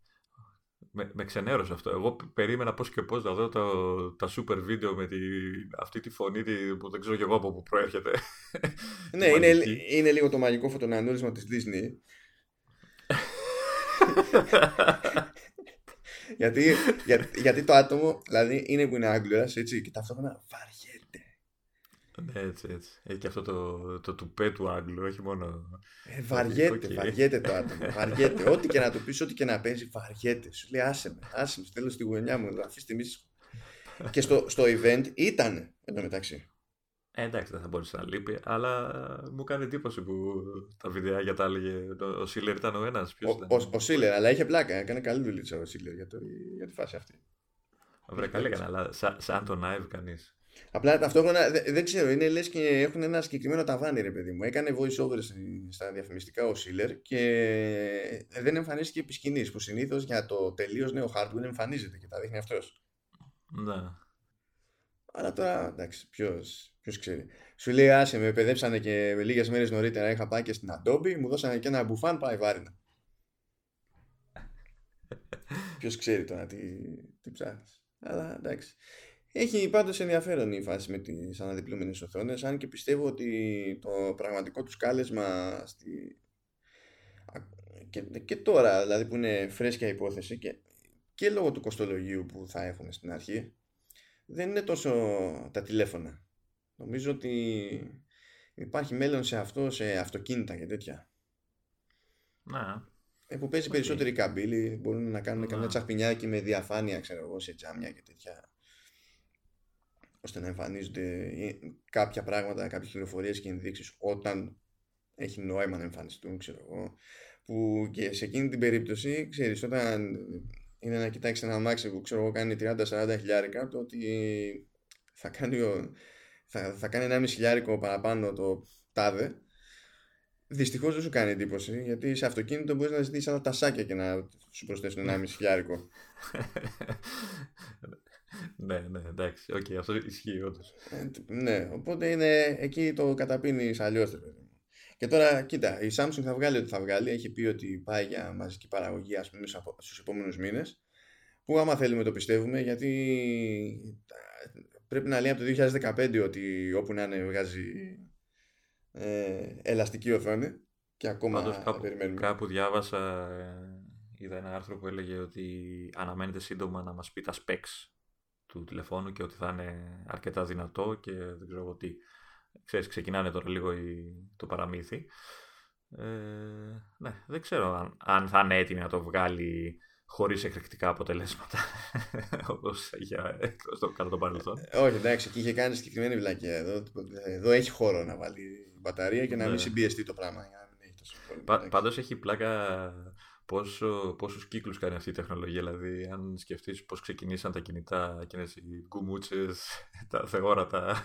Με, με ξενέρωσε αυτό. Εγώ περίμενα πώς και πώς να δω το, τα super βίντεο με τη, αυτή τη φωνή τη, που δεν ξέρω κι εγώ από πού προέρχεται. ναι, είναι, είναι λίγο το μαγικό φωτονανούρισμα της Disney. γιατί, για, γιατί το άτομο δηλαδή είναι που είναι Άγγλος έτσι, και ταυτόχρονα βαριέται. Ναι, έτσι, έτσι. Έχει και αυτό το, το τουπέ του Άγγλου, όχι μόνο. Ε, βαριέται, και... βαριέται το άτομο. βαριέται. ό,τι και να του πεις, ό,τι και να παίζει, βαριέται. Σου λέει, άσε με, άσε με, θέλω στη γωνιά μου, αφήστε τη και στο, στο event ήταν εντωμεταξύ. Ε, εντάξει, δεν θα μπορούσε να λείπει, αλλά μου κάνει εντύπωση που τα βιντεάκια τα έλεγε. Ο Σίλερ ήταν ο ένας. Ο, ο, ο, Σίλερ, αλλά είχε πλάκα. Έκανε καλή δουλειά ο Σίλερ για, το, για τη φάση αυτή. Βρε, καλή έκανε, αλλά σαν, σαν τον Άιβ κανείς. Απλά ταυτόχρονα δεν, ξέρω, είναι λες και έχουν ένα συγκεκριμένο ταβάνι, ρε παιδί μου. Έκανε voice over στα διαφημιστικά ο Σίλερ και δεν εμφανίστηκε επί σκηνής που συνήθως για το τελείως νέο hardware εμφανίζεται και τα δείχνει αυτός. Ναι. Αλλά τώρα εντάξει, ποιος ξέρει. Σου λέει, άσε με παιδέψανε και λίγες μέρες νωρίτερα είχα πάει και στην Adobe, μου δώσανε και ένα μπουφάν, πάει βάρινα. Ποιος ξέρει τώρα τι, τι ψάχνεις. Αλλά εντάξει. Έχει πάντως ενδιαφέρον η φάση με τις αναδιπλούμενες οθόνες αν και πιστεύω ότι το πραγματικό τους κάλεσμα στη... και, και τώρα δηλαδή που είναι φρέσκια υπόθεση και, και λόγω του κοστολογίου που θα έχουν στην αρχή δεν είναι τόσο τα τηλέφωνα. Νομίζω ότι υπάρχει μέλλον σε αυτό σε αυτοκίνητα και τέτοια. Να ε, που παίζει okay. περισσότερη καμπύλη μπορούν να κάνουν καμιά τσαχπινιάκι με διαφάνεια ξέρω εγώ σε τζάμια και τέτοια ώστε να εμφανίζονται κάποια πράγματα, κάποιες πληροφορίες και ενδείξεις όταν έχει νόημα να εμφανιστούν, ξέρω εγώ. Που και σε εκείνη την περίπτωση, ξέρεις, όταν είναι να κοιτάξεις ένα αμάξι που ξέρω εγώ κάνει 30-40 χιλιάρικα, το ότι θα κάνει, θα, θα κάνει ενάμισι χιλιάρικο παραπάνω το τάδε, Δυστυχώς δεν σου κάνει εντύπωση, γιατί σε αυτοκίνητο μπορείς να ζητήσεις ένα τασάκια και να σου προσθέσουν ενάμισι χιλιάρικο. ναι, ναι, εντάξει. OK, okay, αυτό ισχύει όντως. Ε, ναι, οπότε είναι εκεί το καταπίνεις αλλιώς. Και τώρα, κοίτα, η Samsung θα βγάλει ό,τι θα βγάλει. Έχει πει ότι πάει για μαζική παραγωγή, ας πούμε, στους επόμενους μήνες. Που άμα θέλουμε το πιστεύουμε, γιατί πρέπει να λέει από το 2015 ότι όπου να είναι βγάζει ε, ελαστική οθόνη. Και ακόμα Πάντως, κάπου, περιμένουμε. Κάπου διάβασα, ε, είδα ένα άρθρο που έλεγε ότι αναμένεται σύντομα να μας πει τα specs του τηλεφώνου και ότι θα είναι αρκετά δυνατό και δεν ξέρω τι. Ξέρεις, ξεκινάνε τώρα λίγο η, το παραμύθι. Ε, ναι, δεν ξέρω αν, αν θα είναι έτοιμη να το βγάλει χωρίς εκρηκτικά αποτελέσματα. Όπως είχε το, κατά το παρελθόν. Ε, όχι, εντάξει, εκεί είχε κάνει συγκεκριμένη βλακία. Εδώ, εδώ έχει χώρο να βάλει μπαταρία και να μην ναι. συμπιεστεί το πράγμα. Πα, Πάντως έχει πλάκα πόσο, πόσους κύκλους κάνει αυτή η τεχνολογία. Δηλαδή, αν σκεφτείς πώς ξεκινήσαν τα κινητά, εκείνες οι κουμούτσες, τα θεόρατα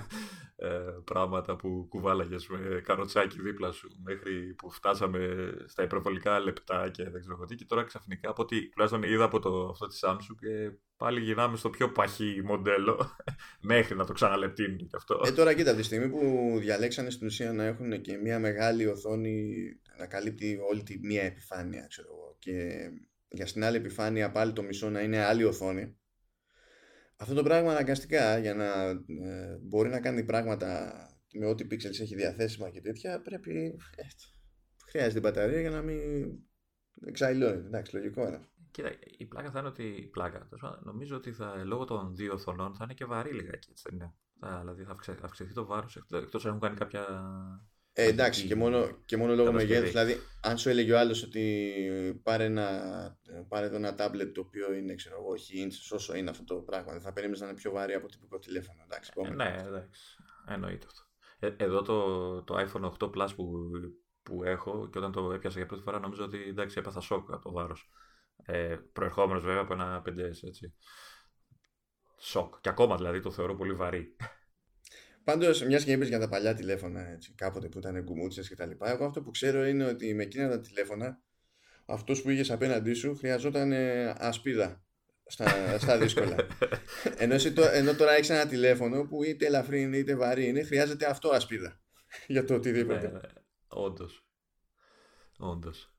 ε, πράγματα που κουβάλαγες με καροτσάκι δίπλα σου, μέχρι που φτάσαμε στα υπερβολικά λεπτά και δεν ξέρω τι. Και τώρα ξαφνικά, από ό,τι τουλάχιστον είδα από το, αυτό της Samsung, και πάλι γυρνάμε στο πιο παχύ μοντέλο, μέχρι να το ξαναλεπτύνουν και αυτό. Ε, τώρα κοίτα, τη στιγμή που διαλέξανε στην ουσία να έχουν και μια μεγάλη οθόνη να καλύπτει όλη τη μία επιφάνεια ξέρω εγώ, και για στην άλλη επιφάνεια πάλι το μισό να είναι άλλη οθόνη αυτό το πράγμα αναγκαστικά για να ε, μπορεί να κάνει πράγματα με ό,τι pixels έχει διαθέσιμα και τέτοια πρέπει ε, χρειάζεται μπαταρία για να μην εξαϊλώνει εντάξει λογικό είναι Κοίτα, η πλάκα θα είναι ότι. Η πλάκα. Νομίζω ότι θα, λόγω των δύο οθονών θα είναι και βαρύ λιγάκι. Έτσι, δεν είναι. Θα, δηλαδή θα αυξηθεί το βάρος εκτός αν έχουν κάνει κάποια ε, εντάξει, και μόνο, και μόνο λόγω μεγέθους. Δηλαδή, αν σου έλεγε ο άλλος ότι πάρε, ένα, πάρε εδώ ένα τάμπλετ το οποίο είναι, ξέρω εγώ, όχι inches, όσο είναι αυτό το πράγμα, δεν θα περίμενες να είναι πιο βαρύ από τυπικό τηλέφωνο. Εντάξει, ε, ναι, εντάξει. Εννοείται αυτό. Ε, εδώ το, το iPhone 8 Plus που, που έχω και όταν το έπιασα για πρώτη φορά νομίζω ότι εντάξει, έπαθα σοκ από το βάρος. Ε, Προερχόμενος βέβαια από ένα 5S, έτσι. Σοκ. Και ακόμα δηλαδή το θεωρώ πολύ βαρύ. Πάντως, μιας και είπες για τα παλιά τηλέφωνα, έτσι, κάποτε που ήταν γκουμούτσες και τα λοιπά, εγώ αυτό που ξέρω είναι ότι με εκείνα τα τηλέφωνα, αυτός που είχες απέναντί σου χρειαζόταν ε, ασπίδα στα, στα δύσκολα. ενώ, ενώ τώρα έχεις ένα τηλέφωνο που είτε ελαφρύ είναι είτε βαρύ είναι, χρειάζεται αυτό ασπίδα για το οτιδήποτε. Ναι, Όντως. Όντως.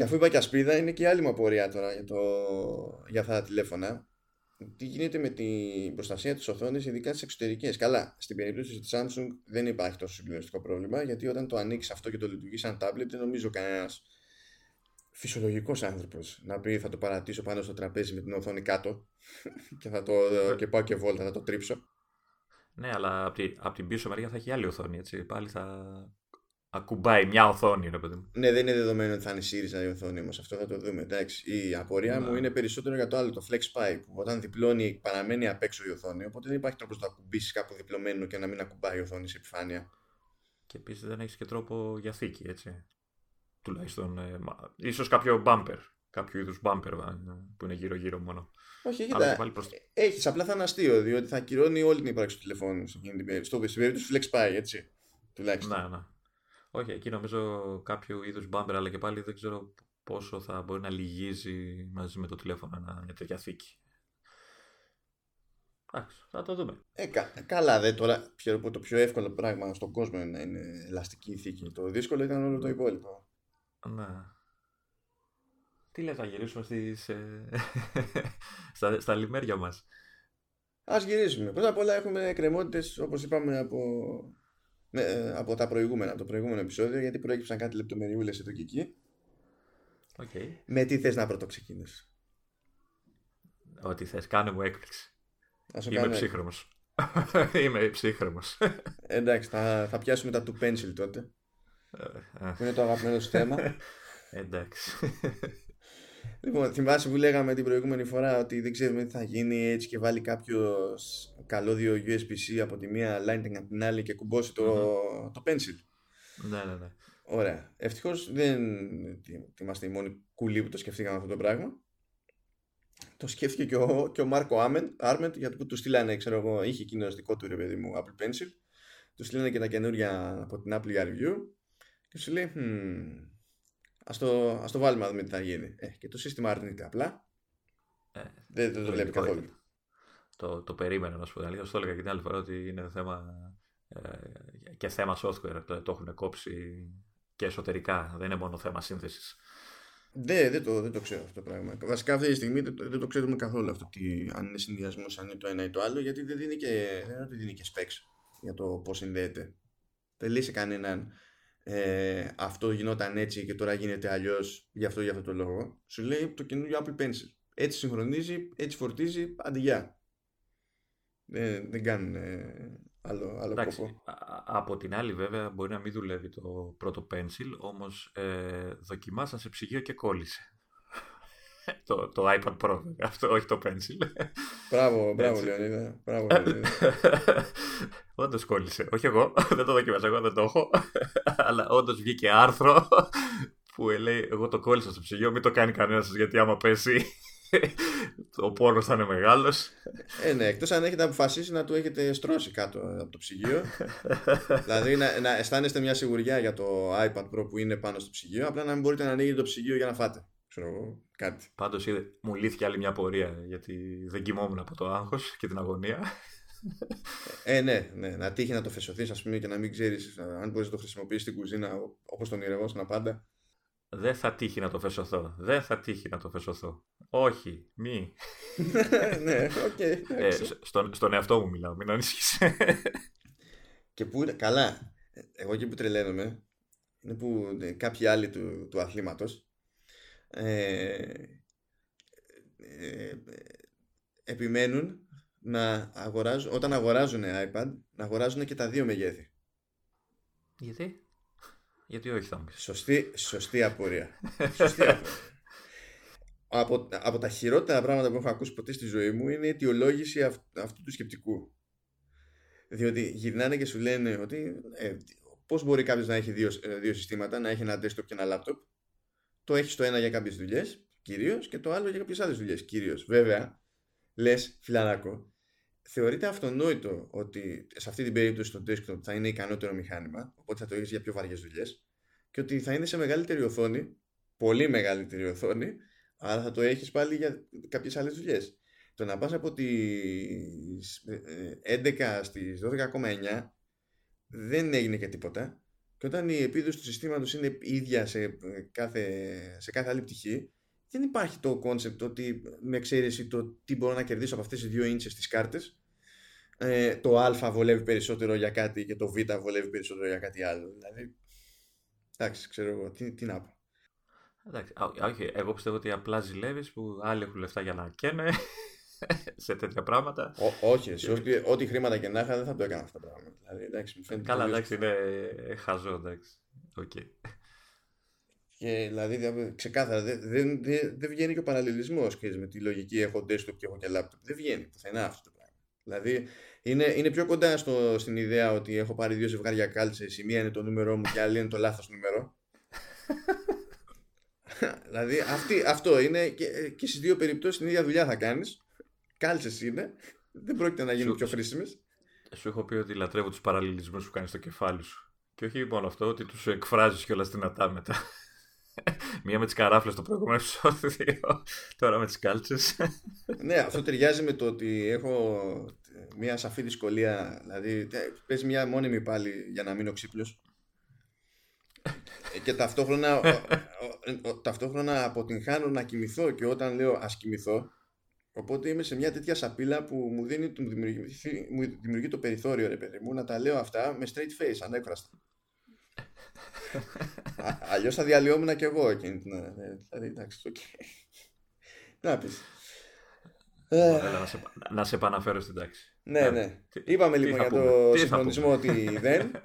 Και αφού είπα και ασπίδα, είναι και άλλη μου απορία τώρα για, το, για αυτά τα τηλέφωνα τι γίνεται με την προστασία της οθόνης, ειδικά στις εξωτερικές. Καλά, στην περίπτωση της Samsung δεν υπάρχει τόσο συγκλονιστικό πρόβλημα, γιατί όταν το ανοίξεις αυτό και το λειτουργείς σαν tablet, δεν νομίζω κανένας φυσιολογικός άνθρωπος να πει θα το παρατήσω πάνω στο τραπέζι με την οθόνη κάτω και, θα το, και πάω και βόλτα, θα το τρίψω. Ναι, αλλά από την, απ την πίσω μεριά θα έχει άλλη οθόνη, έτσι. Πάλι θα ακουμπάει μια οθόνη, ρε παιδί μου. Ναι, δεν είναι δεδομένο ότι θα είναι ΣΥΡΙΖΑ η οθόνη μας. Αυτό θα το δούμε. Εντάξει. Η απορία μου είναι περισσότερο για το άλλο, το FlexPy, που όταν διπλώνει παραμένει απ' έξω η οθόνη. Οπότε δεν υπάρχει τρόπος να το ακουμπήσεις κάπου διπλωμένο και να μην ακουμπάει η οθόνη σε επιφάνεια. Και επίσης δεν έχεις και τρόπο για θήκη, έτσι. Τουλάχιστον. Ε, ίσως κάποιο bumper. Κάποιο είδους bumper ε, που είναι γύρω-γύρω μόνο. Όχι, κοίτα. Προς... Έχεις, απλά θα είναι αστείο, διότι θα ακυρώνει όλη την ύπαρξη του τηλεφώνου στο, στο περίπτωση FlexPy, έτσι. Τουλάχιστον. Ναι, ναι. Όχι, εκεί νομίζω κάποιο είδους bumper, αλλά και πάλι δεν ξέρω πόσο θα μπορεί να λυγίζει μαζί με το τηλέφωνο ένα, μια τέτοια θήκη. Εντάξει, θα το δούμε. Ε, κα, καλά, δε τώρα το πιο εύκολο πράγμα στον κόσμο είναι να είναι ελαστική θήκη. Το δύσκολο ήταν όλο το υπόλοιπο. Ναι. Τι λες, θα γυρίσουμε στις, ε, στα, στα λιμέρια μας; Ας γυρίσουμε. Πρώτα απ' όλα έχουμε κρεμότητες, όπως είπαμε, από ε, από τα προηγούμενα, το προηγούμενο επεισόδιο, γιατί προέκυψαν κάτι λεπτομεριούλες εδώ και εκεί. Okay. Με τι θες να πρωτοξεκινήσεις; Ό,τι θες, κάνε μου έκπληξη. Είμαι ψύχρεμος. Είμαι ψύχρεμος. Εντάξει, θα, θα πιάσουμε τα του pencil τότε. Ε, ε. που είναι το αγαπημένο σου θέμα. Εντάξει. Λοιπόν, θυμάσαι που λέγαμε την προηγούμενη φορά ότι δεν ξέρουμε τι θα γίνει έτσι και βάλει κάποιος καλώδιο USB-C από τη μία Lightning από την άλλη και κουμπώσει το, το pencil. Ναι, ναι, ναι. Ωραία. Ευτυχώς δεν είμαστε οι μόνοι κουλοί που το σκεφτήκαμε αυτό το πράγμα. Το σκέφτηκε και ο, και ο Μάρκο Άρμεντ γιατί που του στείλανε, ξέρω εγώ, είχε εκείνο δικό του ρε παιδί μου Apple Pencil. Του στείλανε και τα καινούρια από την Apple για review. Και σου λέει, hm, Ας το, ας το βάλουμε να δούμε τι θα γίνει. Ε, και το σύστημα αρνείται απλά. Ε, δεν, δεν το βλέπει καθόλου. Το, το περίμενα να σου πω. το έλεγα και την άλλη φορά ότι είναι θέμα ε, και θέμα software. Το, το έχουν κόψει και εσωτερικά. Δεν είναι μόνο θέμα σύνθεσης. Δεν, δεν, το, δεν το ξέρω αυτό το πράγμα. Βασικά αυτή τη στιγμή δεν το, δεν το ξέρουμε καθόλου αυτό. Τι, αν είναι συνδυασμός, αν είναι το ένα ή το άλλο, γιατί δεν δίνει και, δεν δίνει και specs για το πώς συνδέεται. Δεν λύσει κανέναν ε, αυτό γινόταν έτσι και τώρα γίνεται αλλιώς γι' αυτό για αυτό το λόγο. Σου λέει το καινούριο Apple Pencil. Έτσι συγχρονίζει, έτσι φορτίζει, αντιγεια. Δεν, δεν κάνουν ε, άλλο, άλλο κόπο. Από την άλλη βέβαια μπορεί να μην δουλεύει το πρώτο Pencil, όμως ε, δοκιμάσαν σε ψυγείο και κόλλησε το, το iPad Pro, αυτό, όχι το Pencil. Μπράβο, μπράβο Λεωνίδα. Μπράβο, όντως κόλλησε. Όχι εγώ, δεν το δοκιμάσα, εγώ δεν το έχω. Αλλά όντως βγήκε άρθρο που λέει: Εγώ το κόλλησα στο ψυγείο, μην το κάνει κανένας γιατί άμα πέσει ο πόνος θα είναι μεγάλος. Ε, ναι, εκτός αν έχετε αποφασίσει να του έχετε στρώσει κάτω από το ψυγείο. δηλαδή να, να αισθάνεστε μια σιγουριά για το iPad Pro που είναι πάνω στο ψυγείο, απλά να μην μπορείτε να ανοίγετε το ψυγείο για να φάτε ξέρω εγώ, κάτι. Πάντως μου λύθηκε άλλη μια πορεία γιατί δεν κοιμόμουν από το άγχος και την αγωνία. Ε, ναι, ναι. Να τύχει να το φεσωθείς, ας πούμε, και να μην ξέρεις αν μπορείς να το χρησιμοποιήσεις στην κουζίνα όπως τον ηρεγόσουν πάντα. Δεν θα τύχει να το φεσωθώ. Δεν θα τύχει να το φεσωθώ. Όχι, μη. ναι, OK. Okay, ε, στον, στον εαυτό μου μιλάω, μην ανησυχείς. και που είναι καλά. Εγώ εκεί που τρελαίνομαι είναι που κάποιοι άλλοι του, του αθλήματος ε, ε, επιμένουν να αγοράζουν, όταν αγοράζουν iPad να αγοράζουν και τα δύο μεγέθη. Γιατί; Γιατί όχι θα μου Σωστή, σωστή απορία. σωστή απορία. από, από τα χειρότερα πράγματα που έχω ακούσει ποτέ στη ζωή μου είναι η αιτιολόγηση αυτού του σκεπτικού. Διότι γυρνάνε και σου λένε ότι ε, πώς μπορεί κάποιος να έχει δύο, ε, δύο συστήματα, να έχει ένα desktop και ένα laptop το έχεις το ένα για κάποιες δουλειές, κυρίως, και το άλλο για κάποιες άλλες δουλειές, κυρίως. Βέβαια, λες, φιλαράκο, θεωρείται αυτονόητο ότι σε αυτή την περίπτωση το desktop θα είναι ικανότερο μηχάνημα, οπότε θα το έχεις για πιο βαριές δουλειές, και ότι θα είναι σε μεγαλύτερη οθόνη, πολύ μεγαλύτερη οθόνη, αλλά θα το έχεις πάλι για κάποιες άλλες δουλειές. Το να πας από τις 11 στις 12,9 δεν έγινε και τίποτα και όταν η επίδοση του συστήματος είναι ίδια σε ε, κάθε, σε κάθε άλλη πτυχή, δεν υπάρχει το concept ότι με εξαίρεση το τι μπορώ να κερδίσω από αυτές τις δύο ίντσες στις κάρτες, ε, το α βολεύει περισσότερο για κάτι και το β βολεύει περισσότερο για κάτι άλλο. Δηλαδή, εντάξει, ξέρω εγώ, τι, τι να πω. Εντάξει, όχι, εγώ πιστεύω ότι απλά ζηλεύεις που άλλοι έχουν λεφτά για να καίνε σε τέτοια πράγματα. Ό, όχι, εσύ, ό,τι, ό,τι χρήματα και να είχα δεν θα το έκανα αυτά τα πράγματα. Δηλαδή, εντάξει, μου φαίνεται Καλά, εντάξει, είναι χαζό, εντάξει. Okay. Και δηλαδή, ξεκάθαρα, δεν, δεν, δεν, δεν βγαίνει και ο παραλληλισμός με τη λογική έχω desktop και έχω και laptop. Δεν βγαίνει πουθενά αυτό το πράγμα. Δηλαδή, είναι, είναι πιο κοντά στο, στην ιδέα ότι έχω πάρει δύο ζευγάρια κάλτσες. Η μία είναι το νούμερό μου και η άλλη είναι το λάθος νούμερο. δηλαδή, αυτή, αυτό είναι και, και στις δύο περιπτώσεις την ίδια δουλειά θα κάνεις. Κάλτσες είναι. Δεν πρόκειται να γίνουν πιο χρήσιμες. Σου έχω πει ότι λατρεύω τους παραλληλισμούς που κάνεις στο κεφάλι σου. Και όχι μόνο αυτό, ότι τους εκφράζεις κιόλας δυνατά μετά. Μία με τις καράφλες το προηγούμενο επεισόδιο, τώρα με τις κάλτσες. ναι, αυτό ταιριάζει με το ότι έχω μια σαφή δυσκολία. Δηλαδή, παίζει μια μόνιμη πάλι για να μείνω ξύπνιος. και ταυτόχρονα, ταυτόχρονα αποτυγχάνω να κοιμηθώ και όταν λέω ας κοιμηθώ οπότε είμαι σε μια τέτοια σαπίλα που μου, δίνει, μου, δημιουργεί, μου δημιουργεί το περιθώριο ρε παιδί μου να τα λέω αυτά με straight face ανέκφραστα Αλλιώς θα διαλυόμουν και εγώ εκείνη την ώρα. Ε, δηλαδή, εντάξει, οκ. Να πεις. να, σε, να σε επαναφέρω στην τάξη. Ναι, ναι. Είπαμε λοιπόν για το συγχρονισμό ότι δεν.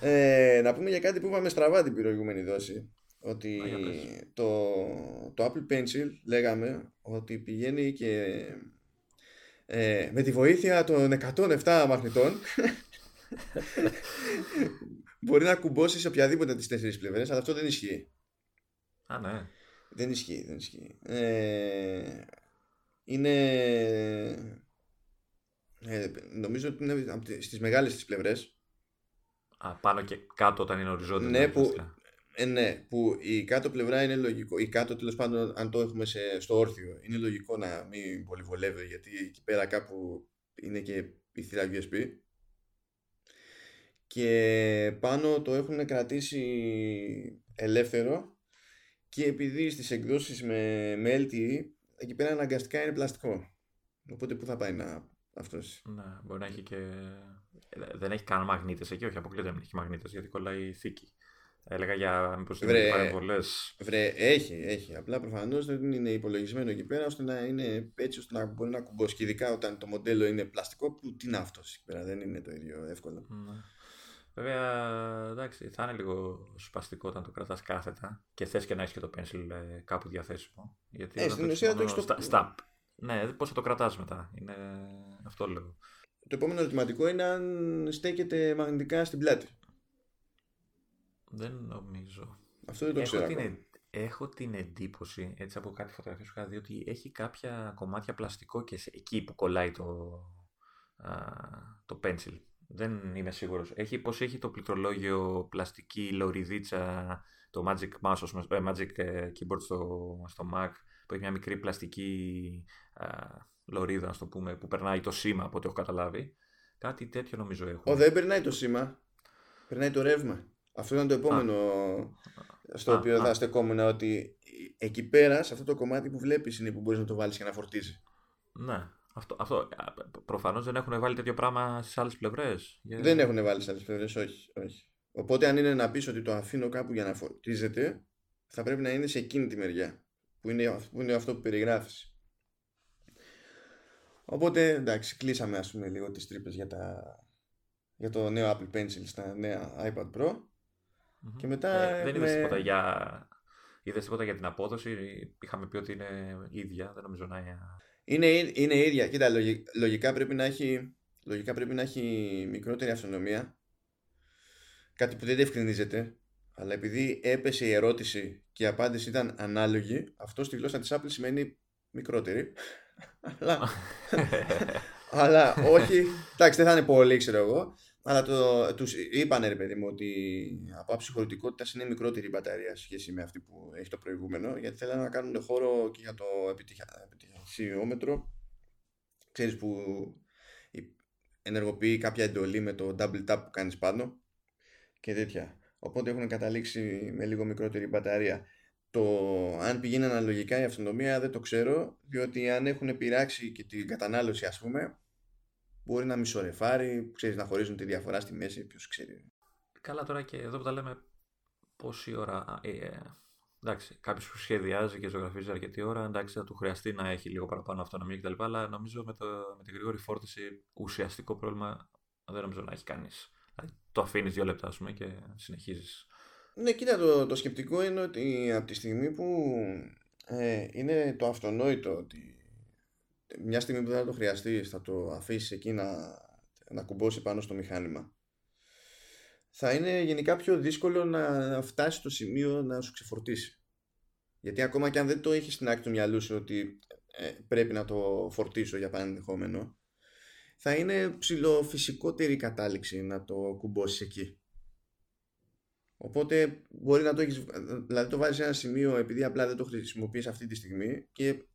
Ε, να πούμε για κάτι που είπαμε στραβά την προηγούμενη δόση. Ότι το, το Apple Pencil λέγαμε ότι πηγαίνει και ε, με τη βοήθεια των 107 μαγνητών μπορεί να κουμπώσει σε οποιαδήποτε τις τέσσερις πλευρές, αλλά αυτό δεν ισχύει. Α, ναι. Δεν ισχύει, δεν ισχύει. Ε, είναι. Ε, νομίζω ότι είναι στις μεγάλες τις πλευρές Α, πάνω και κάτω όταν είναι οριζόντια ναι, που, ε, ναι, που η κάτω πλευρά είναι λογικό η κάτω τέλος πάντων αν το έχουμε σε, στο όρθιο είναι λογικό να μην πολυβολεύει γιατί εκεί πέρα κάπου είναι και η θύρα USB και πάνω το έχουν κρατήσει ελεύθερο και επειδή στις εκδόσεις με, με LTE εκεί πέρα αναγκαστικά είναι πλαστικό. Οπότε που θα πάει να αυτός; Ναι, μπορεί να έχει και δεν έχει καν μαγνήτες εκεί, όχι αποκλείται να έχει μαγνήτες γιατί κολλάει θήκη Έλεγα για μήπως είναι παρεμβολές. Βρε, έχει, έχει. Απλά προφανώς δεν είναι υπολογισμένο εκεί πέρα ώστε να είναι έτσι ώστε να μπορεί να κουμπώσει. Και ειδικά όταν το μοντέλο είναι πλαστικό, που τι είναι αυτός εκεί πέρα, δεν είναι το ίδιο εύκολο. Ναι. Βέβαια, εντάξει, θα είναι λίγο σπαστικό όταν το κρατάς κάθετα και θες και να έχεις και το pencil ε, κάπου διαθέσιμο. Γιατί ε, στην ουσία το έχεις το... Στα, Ναι, πώς θα το κρατάς μετά. Είναι αυτό λέω. Το επόμενο ερωτηματικό είναι αν στέκεται μαγνητικά στην πλάτη. Δεν νομίζω. Αυτό δεν το ξέρω. Έχω την, έχω την εντύπωση, έτσι από κάτι φωτογραφίες που είχα δει, ότι έχει κάποια κομμάτια πλαστικό και σε, εκεί που κολλάει το, α, το pencil. Δεν είμαι σίγουρος. Έχει, πώς έχει το πληκτρολόγιο πλαστική λωριδίτσα, το Magic Mouse, ε, Magic ε, Keyboard στο, στο Mac, που έχει μια μικρή πλαστική α, λωρίδα, να το πούμε, που περνάει το σήμα από ό,τι έχω καταλάβει. Κάτι τέτοιο νομίζω έχω. Ο, δεν περνάει το σήμα. Περνάει το ρεύμα. Αυτό ήταν το επόμενο στο οποίο θα στεκόμουν ότι εκεί πέρα, σε αυτό το κομμάτι που βλέπεις είναι που μπορείς να το βάλεις και να φορτίζει. Ναι. Αυτό, αυτό προφανώς δεν έχουν βάλει τέτοιο πράγμα στις άλλες πλευρές. Δεν έχουν βάλει στις άλλες πλευρές, όχι, όχι. Οπότε αν είναι να πεις ότι το αφήνω κάπου για να φορτίζεται, θα πρέπει να είναι σε εκείνη τη μεριά, που είναι, που είναι αυτό που περιγράφεις. Οπότε εντάξει, κλείσαμε ας πούμε λίγο τις τρύπες για, τα, για το νέο Apple Pencil στα νέα iPad Pro. Και μετά ε, δεν είδες τίποτα για... Είδες τίποτα για την απόδοση, είχαμε πει ότι είναι ίδια, δεν νομίζω να είναι... Είναι, είναι ίδια, κοίτα, λογικά πρέπει να έχει, λογικά πρέπει να έχει μικρότερη αυτονομία, κάτι που δεν διευκρινίζεται, αλλά επειδή έπεσε η ερώτηση και η απάντηση ήταν ανάλογη, αυτό στη γλώσσα της Apple σημαίνει μικρότερη. αλλά, αλλά όχι, εντάξει δεν θα είναι πολύ ξέρω εγώ, αλλά το, τους είπαν ρε παιδί μου ότι από αψυχολογικότητα είναι μικρότερη η μπαταρία σχέση με αυτή που έχει το προηγούμενο γιατί θέλανε να κάνουν χώρο και για το επιτυχιόμετρο ξέρεις που ενεργοποιεί κάποια εντολή με το double tap που κάνεις πάνω και τέτοια. Οπότε έχουν καταλήξει με λίγο μικρότερη μπαταρία. Το αν πηγαίνει αναλογικά η αυτονομία δεν το ξέρω διότι αν έχουν πειράξει και την κατανάλωση ας πούμε μπορεί να μισορεφάρει, ξέρεις, να χωρίζουν τη διαφορά στη μέση, ποιος ξέρει. Καλά τώρα και εδώ που τα λέμε πόση ώρα, ε, εντάξει, κάποιος που σχεδιάζει και ζωγραφίζει αρκετή ώρα, εντάξει, θα του χρειαστεί να έχει λίγο παραπάνω αυτονομία κτλ. Αλλά νομίζω με, το, με την γρήγορη φόρτιση ουσιαστικό πρόβλημα δεν νομίζω να έχει κανείς. Δηλαδή, το αφήνεις δύο λεπτά, ας πούμε, και συνεχίζεις. Ναι, κοίτα, το, το σκεπτικό είναι ότι από τη στιγμή που ε, είναι το αυτονόητο ότι μια στιγμή που δεν θα το χρειαστεί, θα το αφήσει εκεί να, να κουμπώσει πάνω στο μηχάνημα θα είναι γενικά πιο δύσκολο να φτάσει στο σημείο να σου ξεφορτίσει. Γιατί ακόμα και αν δεν το έχεις στην άκρη του μυαλού σου ότι ε, πρέπει να το φορτίσω για πανενδεχόμενο, θα είναι ψηλοφυσικότερη κατάληξη να το κουμπώσεις εκεί. Οπότε μπορεί να το έχεις, δηλαδή το βάζεις σε ένα σημείο επειδή απλά δεν το χρησιμοποιείς αυτή τη στιγμή και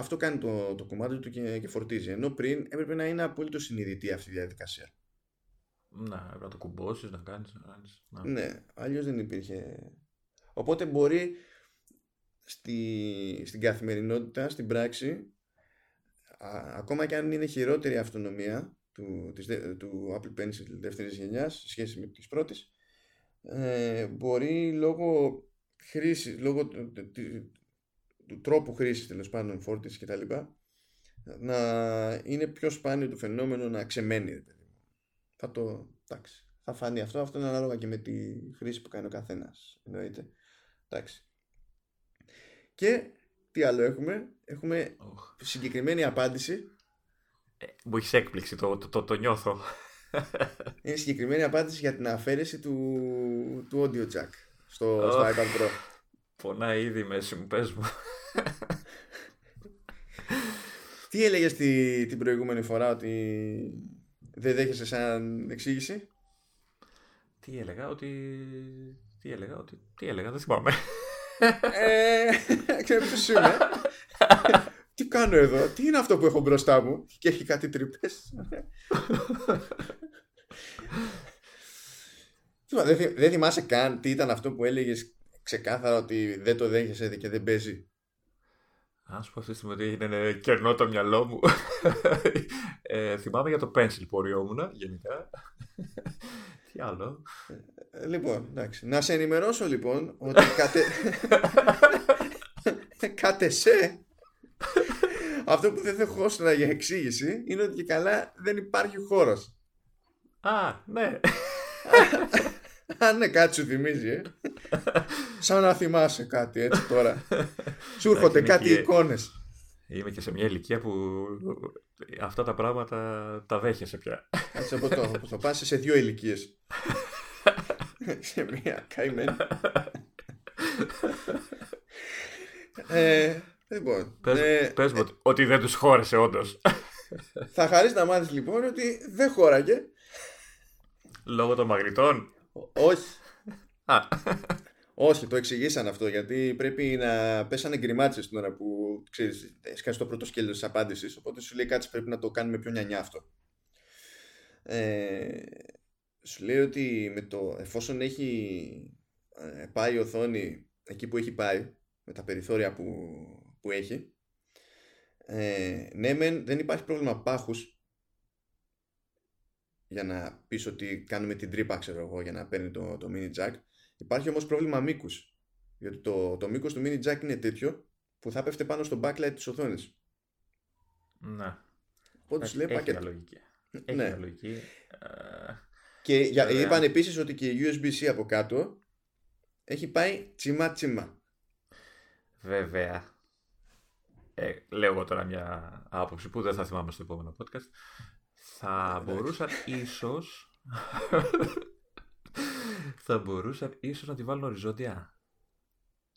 αυτό κάνει το, το κομμάτι του και, και φορτίζει. Ενώ πριν έπρεπε να είναι απόλυτο συνειδητή αυτή η διαδικασία. Να, να το κουμπώσεις, να κάνεις. Να... Ναι, αλλιώς δεν υπήρχε. Οπότε μπορεί στη, στην καθημερινότητα, στην πράξη, ακόμα και αν είναι χειρότερη η αυτονομία του, της, του Apple Pencil δεύτερης γενιάς σε σχέση με τις πρώτες ε, μπορεί λόγω χρήσης, λόγω του, του, τρόπου χρήσης τέλος πάντων φόρτισης κτλ να είναι πιο σπάνιο το φαινόμενο να ξεμένει θα το. Εντάξει. Θα φανεί αυτό. Αυτό είναι ανάλογα και με τη χρήση που κάνει ο καθένας. Εννοείται. Εντάξει. Και τι άλλο έχουμε; Έχουμε συγκεκριμένη απάντηση. Ε, μου έχεις έκπληξη, το, το, το, το νιώθω. Είναι συγκεκριμένη απάντηση για την αφαίρεση του, του audio jack στο, oh. στο iPad Pro. Πονάει ήδη η μέση μου, πες μου. Τι έλεγες τη, την προηγούμενη φορά ότι δεν δέχεσαι σαν εξήγηση; Τι έλεγα, ότι... Τι έλεγα, ότι... Τι έλεγα, δεν θυμάμαι. Ε, ξέρω ποιος είμαι. Τι κάνω εδώ, τι είναι αυτό που έχω μπροστά μου και έχει κάτι τρύπες; δεν, δεν θυμάσαι καν τι ήταν αυτό που έλεγες ξεκάθαρα ότι δεν το δέχεσαι και δεν παίζει; Α σου πω αυτή τη στιγμή ότι είναι κερνό το μυαλό μου. ε, θυμάμαι για το pencil που οριόμουν γενικά. Τι άλλο. Ε, λοιπόν, εντάξει. Να σε ενημερώσω λοιπόν ότι κατε... κατεσέ αυτό που δεν δεχόσουν για εξήγηση είναι ότι και καλά δεν υπάρχει χώρος. Α, ναι. Α, ναι, κάτι σου θυμίζει, ε. Σαν να θυμάσαι κάτι έτσι τώρα. Σου έρχονται κάτι εικόνες. Είμαι και σε μια ηλικία που αυτά τα πράγματα τα δέχεσαι πια. Έτσι από το, το πας σε δύο ηλικίες. σε μια καημένη. ε, λοιπόν, πες, ε, πες μου ότι δεν τους χώρεσε όντως. θα χαρείς να μάθεις λοιπόν ότι δεν χώραγε. Λόγω των μαγνητών. Όχι. Όχι, το εξηγήσαν αυτό γιατί πρέπει να πέσανε γκριμάτσες την ώρα που ξέρεις, σκάσει το πρώτο σκέλος της απάντησης. Οπότε σου λέει κάτι πρέπει να το κάνουμε πιο νιανιά αυτό. Ε, σου λέει ότι με το, εφόσον έχει ε, πάει η οθόνη εκεί που έχει πάει, με τα περιθώρια που, που έχει, ε, ναι, μεν, δεν υπάρχει πρόβλημα πάχους για να πεις ότι κάνουμε την τρύπα, ξέρω εγώ, για να παίρνει το, το mini jack. Υπάρχει όμως πρόβλημα μήκους. Γιατί το, το μήκος του mini jack είναι τέτοιο που θα πέφτει πάνω στο backlight της οθόνης. Ναι. Οπότε σου λέει πακέτο. Λογική. Έχει ναι. λογική. Και για, είπαν επίσης ότι και η USB-C από κάτω έχει πάει τσιμά τσιμά. Βέβαια. Ε, λέω εγώ τώρα μια άποψη που δεν θα θυμάμαι στο επόμενο podcast. Θα μπορούσαν ίσως θα μπορούσαν ίσως να τη βάλουν οριζόντια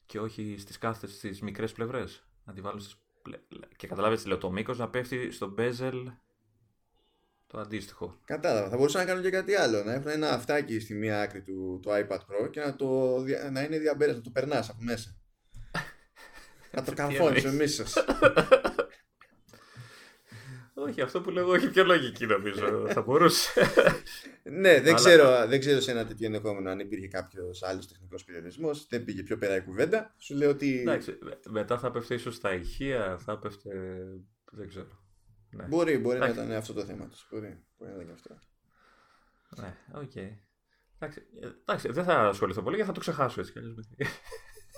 και όχι στις κάθε στις μικρές πλευρές. Να τη βάλουν στις Και καταλάβετε λέω το μήκος να πέφτει στο bezel το αντίστοιχο. Κατάλαβα. Θα μπορούσαν να κάνουν και κάτι άλλο. Να έχουν ένα αυτάκι στη μία άκρη του, του iPad Pro και να, το, να είναι διαμπέρες, να το περνάς από μέσα. να το καρφώνεις με όχι, αυτό που λέω έχει πιο λογική νομίζω. θα μπορούσε. ναι, δεν, ξέρω, δεν ξέρω σε ένα τέτοιο ενδεχόμενο αν υπήρχε κάποιος άλλος τεχνικός περιορισμός. Δεν πήγε πιο πέρα η κουβέντα. Σου λέω ότι. Εντάξει, μετά θα πέφτει ίσως στα ηχεία, θα πέφτει. Δεν ξέρω. Ναι. Μπορεί, μπορεί να ήταν αυτό το θέμα τους. Μπορεί, μπορεί να ήταν και αυτό. Ναι, OK. Okay. Εντάξει, εντάξει, δεν θα ασχοληθώ πολύ γιατί θα το ξεχάσω έτσι κι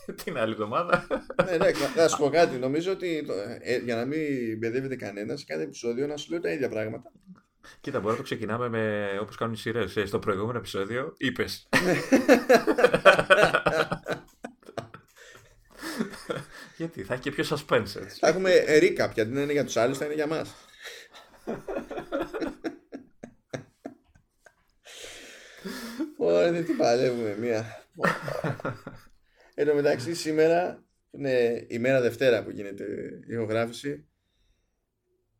την άλλη εβδομάδα. ναι, ναι, να σου πω κάτι. Νομίζω ότι ε, για να μην μπεδεύεται κανένας, σε κάθε επεισόδιο να σου λέω τα ίδια πράγματα. Κοίτα, μπορεί να το ξεκινάμε με όπως κάνουν οι σειρές. Ε, στο προηγούμενο επεισόδιο είπες. Γιατί θα έχει και πιο suspense έτσι. Θα έχουμε recap, γιατί δεν είναι για τους άλλους, θα είναι για μας. Ωραία, δεν την παλεύουμε μία. Εν τω μεταξύ σήμερα είναι η μέρα Δευτέρα που γίνεται η ηχογράφηση.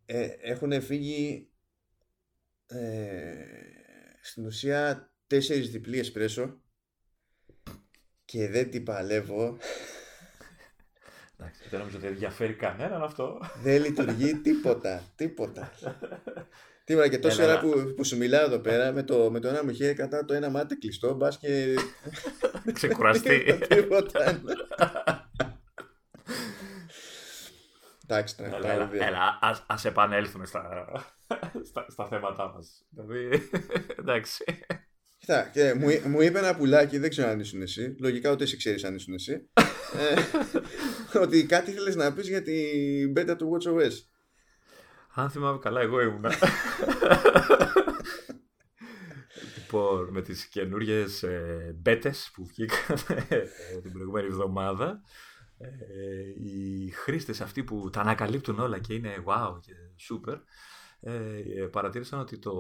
Ε, έχουν φύγει ε, στην ουσία τέσσερις διπλή εσπρέσο και δεν την παλεύω. Εντάξει, δεν νομίζω ότι ενδιαφέρει κανέναν αυτό. Δεν λειτουργεί τίποτα, τίποτα. Τίποτα και τόση ώρα που, που σου μιλάω εδώ πέρα με το, με το ένα μου χέρι κατά το ένα μάτι κλειστό, μπας και. Ξεκουραστεί. τίποτα. Εντάξει, τώρα. Έλα, έλα, ας, επανέλθουμε στα, στα, στα θέματά μας. Δηλαδή, εντάξει. Κοιτά, και μου, μου είπε ένα πουλάκι, δεν ξέρω αν ήσουν εσύ. Λογικά ούτε εσύ ξέρεις αν ήσουν εσύ. ε, ότι κάτι ήθελε να πεις για την beta του WatchOS. Αν θυμάμαι καλά, εγώ ήμουνα. λοιπόν, με τις καινούριες ε, μπέτες που βγήκαν ε, την προηγούμενη εβδομάδα ε, οι χρήστες αυτοί που τα ανακαλύπτουν όλα και είναι wow και super ε, παρατήρησαν ότι το,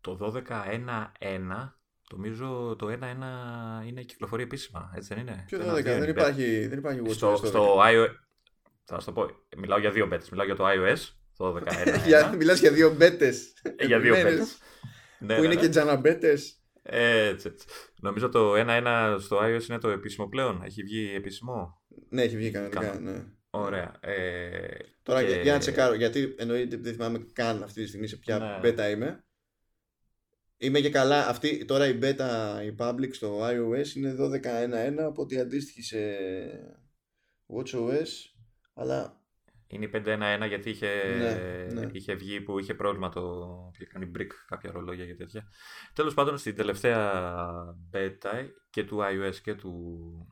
το, το 12.1.1 Νομίζω το 1-1 είναι κυκλοφορία επίσημα, έτσι δεν είναι; Ποιο 12, δεν υπάρχει, δεν υπάρχει WatchOS. Στο, στο iOS, θα σου το πω. Μιλάω για δύο μπέτες. Μιλάω για το iOS, το 12.1. Μιλάς για δύο μπέτες. Ε, για δύο μπέτες. Ναι, που είναι ναι, και ναι. τζαναμπέτε. Έτσι, έτσι. Νομίζω το 1-1 στο iOS είναι το επίσημο πλέον. Έχει βγει επίσημο; Ναι, έχει βγει κανονικά. Ναι. Ωραία. Ε, Τώρα και... για να τσεκάρω, γιατί εννοείται δεν θυμάμαι καν αυτή τη στιγμή σε ποια ναι. beta είμαι. Είμαι και καλά. Αυτή, τώρα η beta, η public στο iOS είναι 12.1.1 από ότι αντίστοιχη σε WatchOS αλλά... Είναι η 5-1-1 γιατί είχε, ναι, ναι. είχε βγει που είχε πρόβλημα το. είχε κάνει brick κάποια ρολόγια και τέτοια. Τέλος πάντων, στην τελευταία beta και του iOS και του.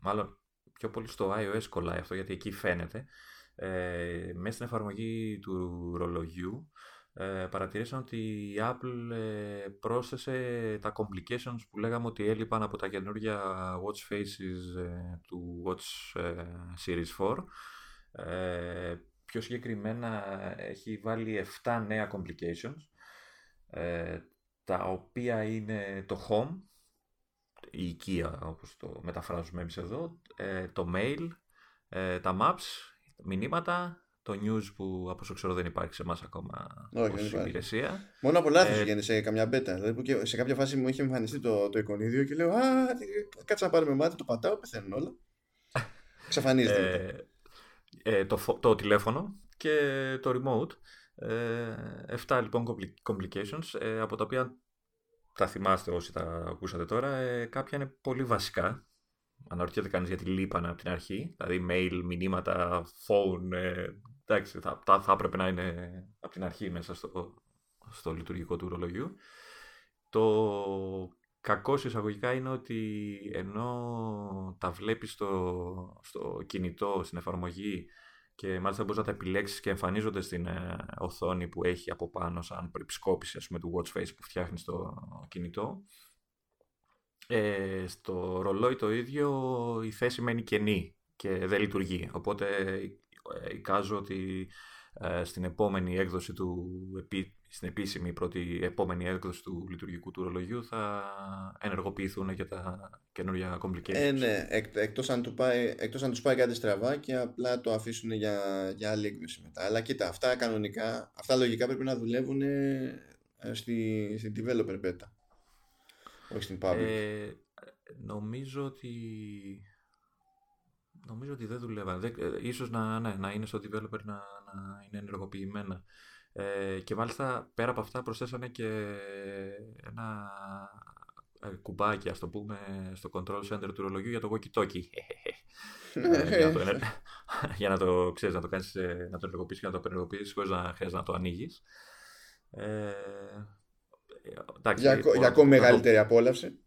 Μάλλον πιο πολύ στο iOS κολλάει αυτό γιατί εκεί φαίνεται. Ε, μέσα στην εφαρμογή του ρολογιού ε, παρατηρήσαν ότι η Apple ε, πρόσθεσε τα complications που λέγαμε ότι έλειπαν από τα καινούργια watch faces ε, του watch ε, series 4 ε, πιο συγκεκριμένα έχει βάλει 7 νέα complications ε, τα οποία είναι το home, η οικία όπως το μεταφράζουμε εμείς εδώ, ε, το mail, ε, τα maps, μηνύματα, το news που από όσο ξέρω δεν υπάρχει σε εμάς ακόμα Όχι, ως υπηρεσία. Μόνο από λάθος ε, σε καμιά μπέτα. Δηλαδή που σε κάποια φάση μου είχε εμφανιστεί το, το εικονίδιο και λέω «Α, κάτσε να πάρουμε μάτι, το πατάω, πεθαίνουν όλα». Ξαφανίζεται ε, το, το τηλέφωνο και το remote. Ε, 7 λοιπόν complications, ε, από τα οποία τα θυμάστε όσοι τα ακούσατε τώρα, ε, κάποια είναι πολύ βασικά. Αναρωτιέται κανείς γιατί λείπανε από την αρχή, δηλαδή mail, μηνύματα, phone, ε, εντάξει, θα, θα, θα έπρεπε να είναι από την αρχή μέσα στο, στο λειτουργικό του ρολογιού. Το κακός εισαγωγικά είναι ότι ενώ τα βλέπεις στο, στο κινητό, στην εφαρμογή και μάλιστα μπορείς να τα επιλέξεις και εμφανίζονται στην ε, οθόνη που έχει από πάνω σαν προεπισκόπηση ας πούμε, του watch face που φτιάχνεις στο κινητό. Ε, στο ρολόι το ίδιο η θέση μένει κενή και δεν λειτουργεί. Οπότε ε, εικάζω ότι ε, στην επόμενη έκδοση του, στην επίσημη πρώτη επόμενη έκδοση του λειτουργικού του ρολογιού θα ενεργοποιηθούν και τα καινούργια complications. Ε, ναι, εκ, εκτός, αν του πάει, εκτός αν τους πάει κάτι στραβά και απλά το αφήσουν για, για άλλη έκδοση μετά. Αλλά κοίτα, αυτά κανονικά, αυτά λογικά πρέπει να δουλεύουν ε, στη, στην developer beta. Όχι στην public. Ε, νομίζω ότι Νομίζω ότι δεν δουλεύαν. Ε, ίσως να, ναι, να είναι στο developer να, να είναι ενεργοποιημένα. Ε, και μάλιστα πέρα από αυτά προσθέσανε και ένα ε, κουμπάκι, ας το πούμε, στο control center του ρολογιού για το walkie-talkie. ε, για, να το, για να το ξέρεις, να το κάνεις, ε, να το ενεργοποιήσεις και να το απενεργοποιήσεις χωρίς να χρειάζεται να το ανοίγεις. Ε, εντάξει, για, για ακόμη μεγαλύτερη απόλαυση.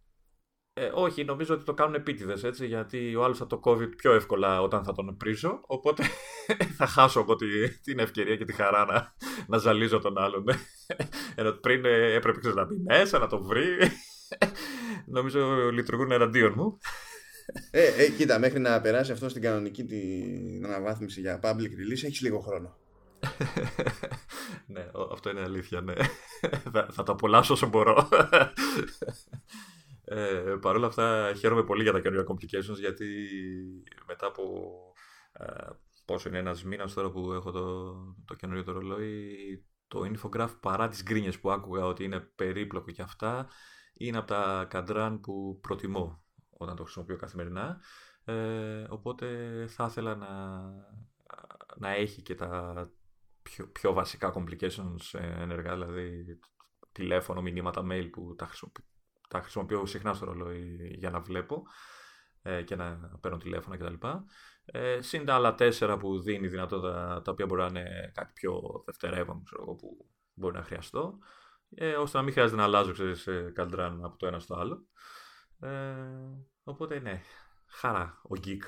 Ε, όχι, νομίζω ότι το κάνουν επίτηδες έτσι, γιατί ο άλλος θα το κόβει πιο εύκολα όταν θα τον πρίσω. Οπότε θα χάσω από την ευκαιρία και τη χαρά να, να ζαλίζω τον άλλον. Ενώ πριν ε, έπρεπε να μπει μέσα, να το βρει. νομίζω λειτουργούν εναντίον μου. Ε, ε, κοίτα, μέχρι να περάσει αυτό στην κανονική την αναβάθμιση για public release έχεις λίγο χρόνο. ναι, αυτό είναι αλήθεια, ναι. θα, θα το απολαύσω όσο μπορώ. Ε, Παρ' όλα αυτά χαίρομαι πολύ για τα καινούργια complications γιατί μετά από ε, πόσο είναι ένας μήνας τώρα που έχω το, το καινούριο το ρολόι το infograph παρά τις γκρίνιες που άκουγα ότι είναι περίπλοκο και αυτά είναι από τα καντράν που προτιμώ όταν το χρησιμοποιώ καθημερινά. Ε, οπότε θα ήθελα να, να έχει και τα πιο, πιο βασικά complications ενεργά δηλαδή τηλέφωνο, μηνύματα, mail που τα χρησιμοποιώ τα χρησιμοποιώ συχνά στο ρολόι για να βλέπω ε, και να παίρνω τηλέφωνα κτλ. Ε, συν τα άλλα τέσσερα που δίνει δυνατότητα τα οποία μπορεί να είναι κάτι πιο δευτερεύον ξέρω εγώ, που μπορεί να χρειαστώ ε, ώστε να μην χρειάζεται να αλλάζω ξέρεις, καλντράν από το ένα στο άλλο. Ε, οπότε ναι, χαρά ο geek.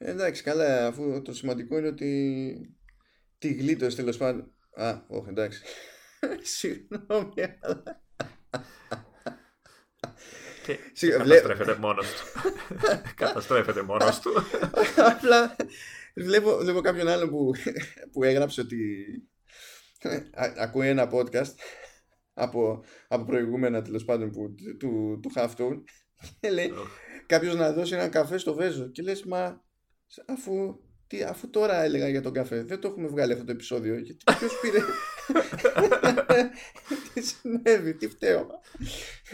Ε, εντάξει, καλά, αφού το σημαντικό είναι ότι τη γλίτωσε τέλος πάντων. Α, όχι, εντάξει. Συγγνώμη, αλλά. Και καταστρέφεται μόνος του. καταστρέφεται μόνος του. Απλά βλέπω, βλέπω κάποιον άλλο που, που έγραψε ότι ακούει ένα podcast από, από προηγούμενα τέλος πάντων που, του, του Halftone και λέει κάποιος να δώσει ένα καφέ στο Βέζο και λες μα αφού τι, αφού τώρα έλεγα για τον καφέ, δεν το έχουμε βγάλει αυτό το επεισόδιο. Γιατί ποιος πήρε. τι συνέβη, τι φταίω.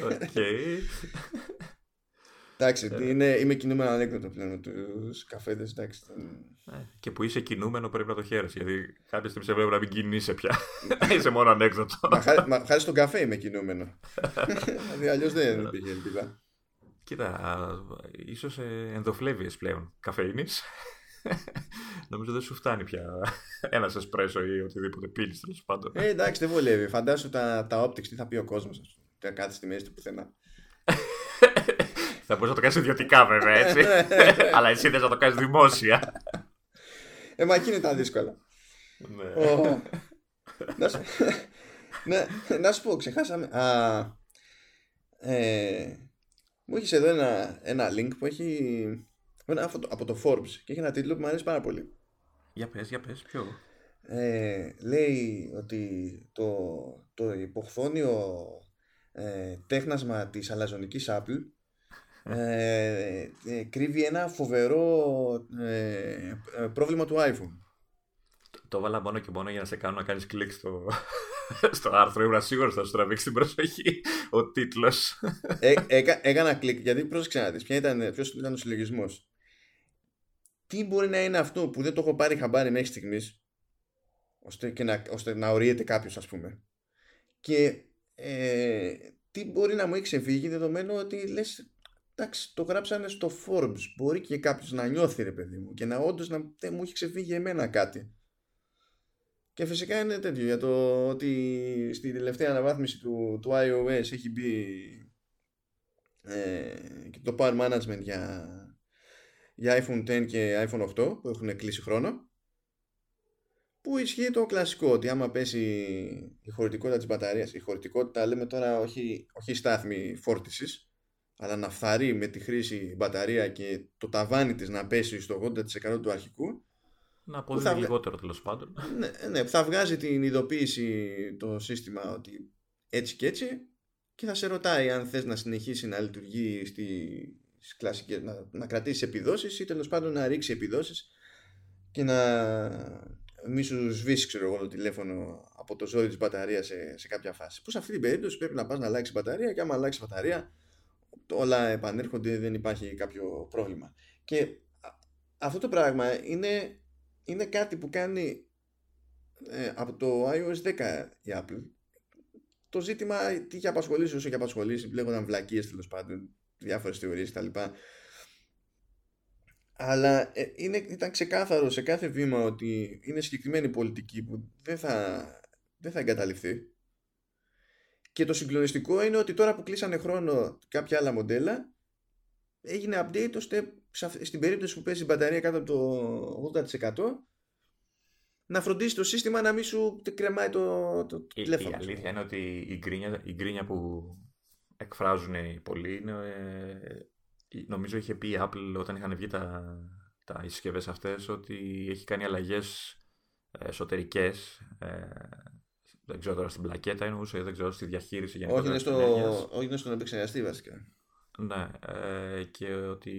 Οκ. Εντάξει, ε. είναι, είμαι κινούμενο ανέκδοτο πλέον με τους καφέδες. Ε, και που είσαι κινούμενο πρέπει να το χαίρεσαι. Γιατί κάποια στιγμή σε βλέπω να μην κινείσαι πια. είσαι μόνο ανέκδοτο. μα, χάρη στον καφέ είμαι κινούμενο. δηλαδή αλλιώς δεν υπήρχε ελπίδα. Κοίτα, ίσως ε, ενδοφλέβειε πλέον καφέινης. Νομίζω δεν σου φτάνει πια ένα εσπρέσο ή οτιδήποτε πίνεις τέλος πάντων. Ε, εντάξει, δεν βολεύει. Φαντάσου τα, τα optics, τι θα πει ο κόσμος. Θα κάτσει στη μέση του πουθενά. θα μπορούσε να το κάνεις ιδιωτικά βέβαια έτσι. Αλλά εσύ δεν θα το κάνεις δημόσια. Ε, μα εκεί είναι τα δύσκολα. Ναι. να, σου... ναι, να σου πω, ξεχάσαμε. Α, ε, μου έχεις εδώ ένα, ένα link που έχει από το Forbes και έχει ένα τίτλο που μου αρέσει πάρα πολύ. Για πες, για πες, ποιο; Ε, λέει ότι το, το υποχθόνιο ε, τέχνασμα της αλαζονικής Apple ε, ε, κρύβει ένα φοβερό ε, πρόβλημα του iPhone. Το, το βάλα μόνο και μόνο για να σε κάνω να κάνεις κλικ στο, στο άρθρο. Ήμουν σίγουρος θα σου τραβήξει την προσοχή ο τίτλος. έκανα κλικ γιατί πρόσεξε να δεις ποιο ήταν, ποιος ήταν ο συλλογισμός τι μπορεί να είναι αυτό που δεν το έχω πάρει χαμπάρι μέχρι στιγμής, ώστε, και να, ώστε να ορίεται κάποιος, ας πούμε. Και ε, τι μπορεί να μου έχει ξεφύγει δεδομένου ότι λες, εντάξει, το γράψανε στο Forbes. Μπορεί και κάποιος να νιώθει, ρε παιδί μου, και να όντως να δεν μου έχει ξεφύγει εμένα κάτι. Και φυσικά είναι τέτοιο για το ότι στη τελευταία αναβάθμιση του, του iOS έχει μπει ε, και το power management για για iPhone X και iPhone 8 που έχουν κλείσει χρόνο. Που ισχύει το κλασικό ότι άμα πέσει η χωρητικότητα της μπαταρίας η χωρητικότητα λέμε τώρα όχι, όχι στάθμη φόρτισης αλλά να φθαρεί με τη χρήση μπαταρία και το ταβάνι της να πέσει στο 80% του αρχικού να αποδίδει θα... λιγότερο τέλος πάντων. Ναι, ναι, που θα βγάζει την ειδοποίηση το σύστημα ότι έτσι και έτσι και θα σε ρωτάει αν θες να συνεχίσει να λειτουργεί στη κλασικές, να, να κρατήσει επιδόσεις ή τέλος πάντων να ρίξει επιδόσεις και να μη σου σβήσει ξέρω εγώ το τηλέφωνο από το ζόρι της μπαταρίας σε, σε κάποια φάση. Που σε αυτή την περίπτωση πρέπει να πας να αλλάξει μπαταρία και άμα αλλάξει μπαταρία όλα επανέρχονται, δεν υπάρχει κάποιο πρόβλημα. Και αυτό το πράγμα είναι, είναι κάτι που κάνει ε, από το iOS 10 η Apple. Το ζήτημα τι είχε απασχολήσει όσο είχε απασχολήσει, λέγονταν βλακίες τέλος πάντων διάφορες θεωρίες κτλ. Αλλά ε, είναι, ήταν ξεκάθαρο σε κάθε βήμα ότι είναι συγκεκριμένη πολιτική που δεν θα, δεν θα εγκαταλειφθεί Και το συγκλονιστικό είναι ότι τώρα που κλείσανε χρόνο κάποια άλλα μοντέλα, έγινε update ώστε στην περίπτωση που παίζει η μπαταρία κάτω από το 80% να φροντίσει το σύστημα να μην σου κρεμάει το, το η, τηλέφωνο. Η αλήθεια είναι ότι η γκρίνια, η γκρίνια που εκφράζουν οι πολλοί είναι, ε, νομίζω είχε πει η Apple όταν είχαν βγει τα, τα συσκευές αυτές ότι έχει κάνει αλλαγές εσωτερικές ε, δεν ξέρω τώρα στην πλακέτα εννοούσε, δεν ξέρω στη διαχείριση γενικότερα. Όχι, είναι, στο, όχι είναι στον επεξεργαστή βασικά. Ναι, ε, και ότι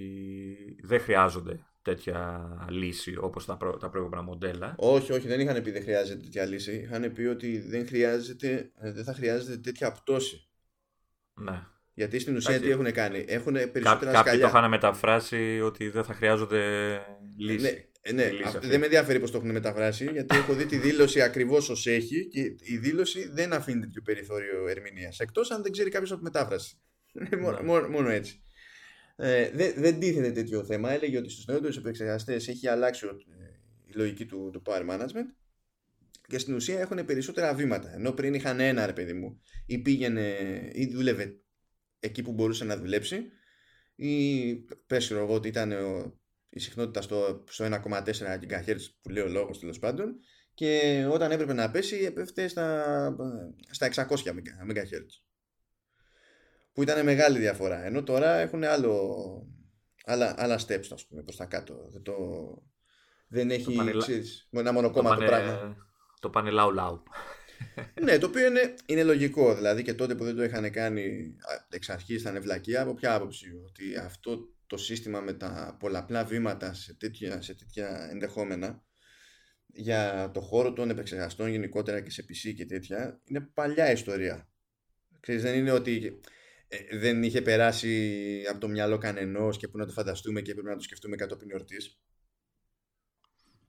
δεν χρειάζονται τέτοια λύση όπως τα, προ, τα προηγούμενα μοντέλα. Όχι, όχι, δεν είχαν πει δεν χρειάζεται τέτοια λύση. Είχαν πει ότι δεν, χρειάζεται, ε, δεν θα χρειάζεται τέτοια πτώση. Ναι. Γιατί στην ουσία τι έχουν κάνει; Έχουν περισσότερα Κά, Κάποιοι το είχαν μεταφράσει ότι δεν θα χρειάζονται λύση. Ναι, ε, ναι, δεν με ενδιαφέρει πώς το έχουν μεταφράσει, γιατί έχω δει τη δήλωση ακριβώς ως έχει και η δήλωση δεν αφήνει τέτοιο περιθώριο ερμηνείας. Εκτός αν δεν ξέρει κάποιος από τη μετάφραση. Ναι. μόνο, μόνο, έτσι. Ε, δεν, δεν τίθεται τέτοιο θέμα. Έλεγε ότι στους νεότερους επεξεργαστές έχει αλλάξει η λογική του, του power management και στην ουσία έχουν περισσότερα βήματα. Ενώ πριν είχαν ένα ρε παιδί μου, ή πήγαινε ή δούλευε εκεί που μπορούσε να δουλέψει, ή πες εγώ ότι ήταν η συχνότητα στο, στο 1,4 GHz που λέει ο λόγος τέλος πάντων και όταν έπρεπε να πέσει έπεφτε στα, στα 600 MHz που ήταν μεγάλη διαφορά. Ενώ τώρα έχουν άλλο, άλλα, άλλα steps ας πούμε προς τα κάτω. Δεν, το, δεν έχει το πανελα... ξέρεις, ένα μονοκόμμα το, πανε... πράγμα το πάνε λαου λαου ναι, το οποίο είναι, είναι λογικό. Δηλαδή και τότε που δεν το είχαν κάνει εξ αρχής ήταν ευλακία. Από ποια άποψη, ότι αυτό το σύστημα με τα πολλαπλά βήματα σε τέτοια, σε τέτοια ενδεχόμενα για το χώρο των επεξεργαστών γενικότερα και σε PC και τέτοια είναι παλιά ιστορία. Ξέρεις, δεν είναι ότι ε, δεν είχε περάσει από το μυαλό κανενός και που να το φανταστούμε και πρέπει να το σκεφτούμε κατόπιν εορτής.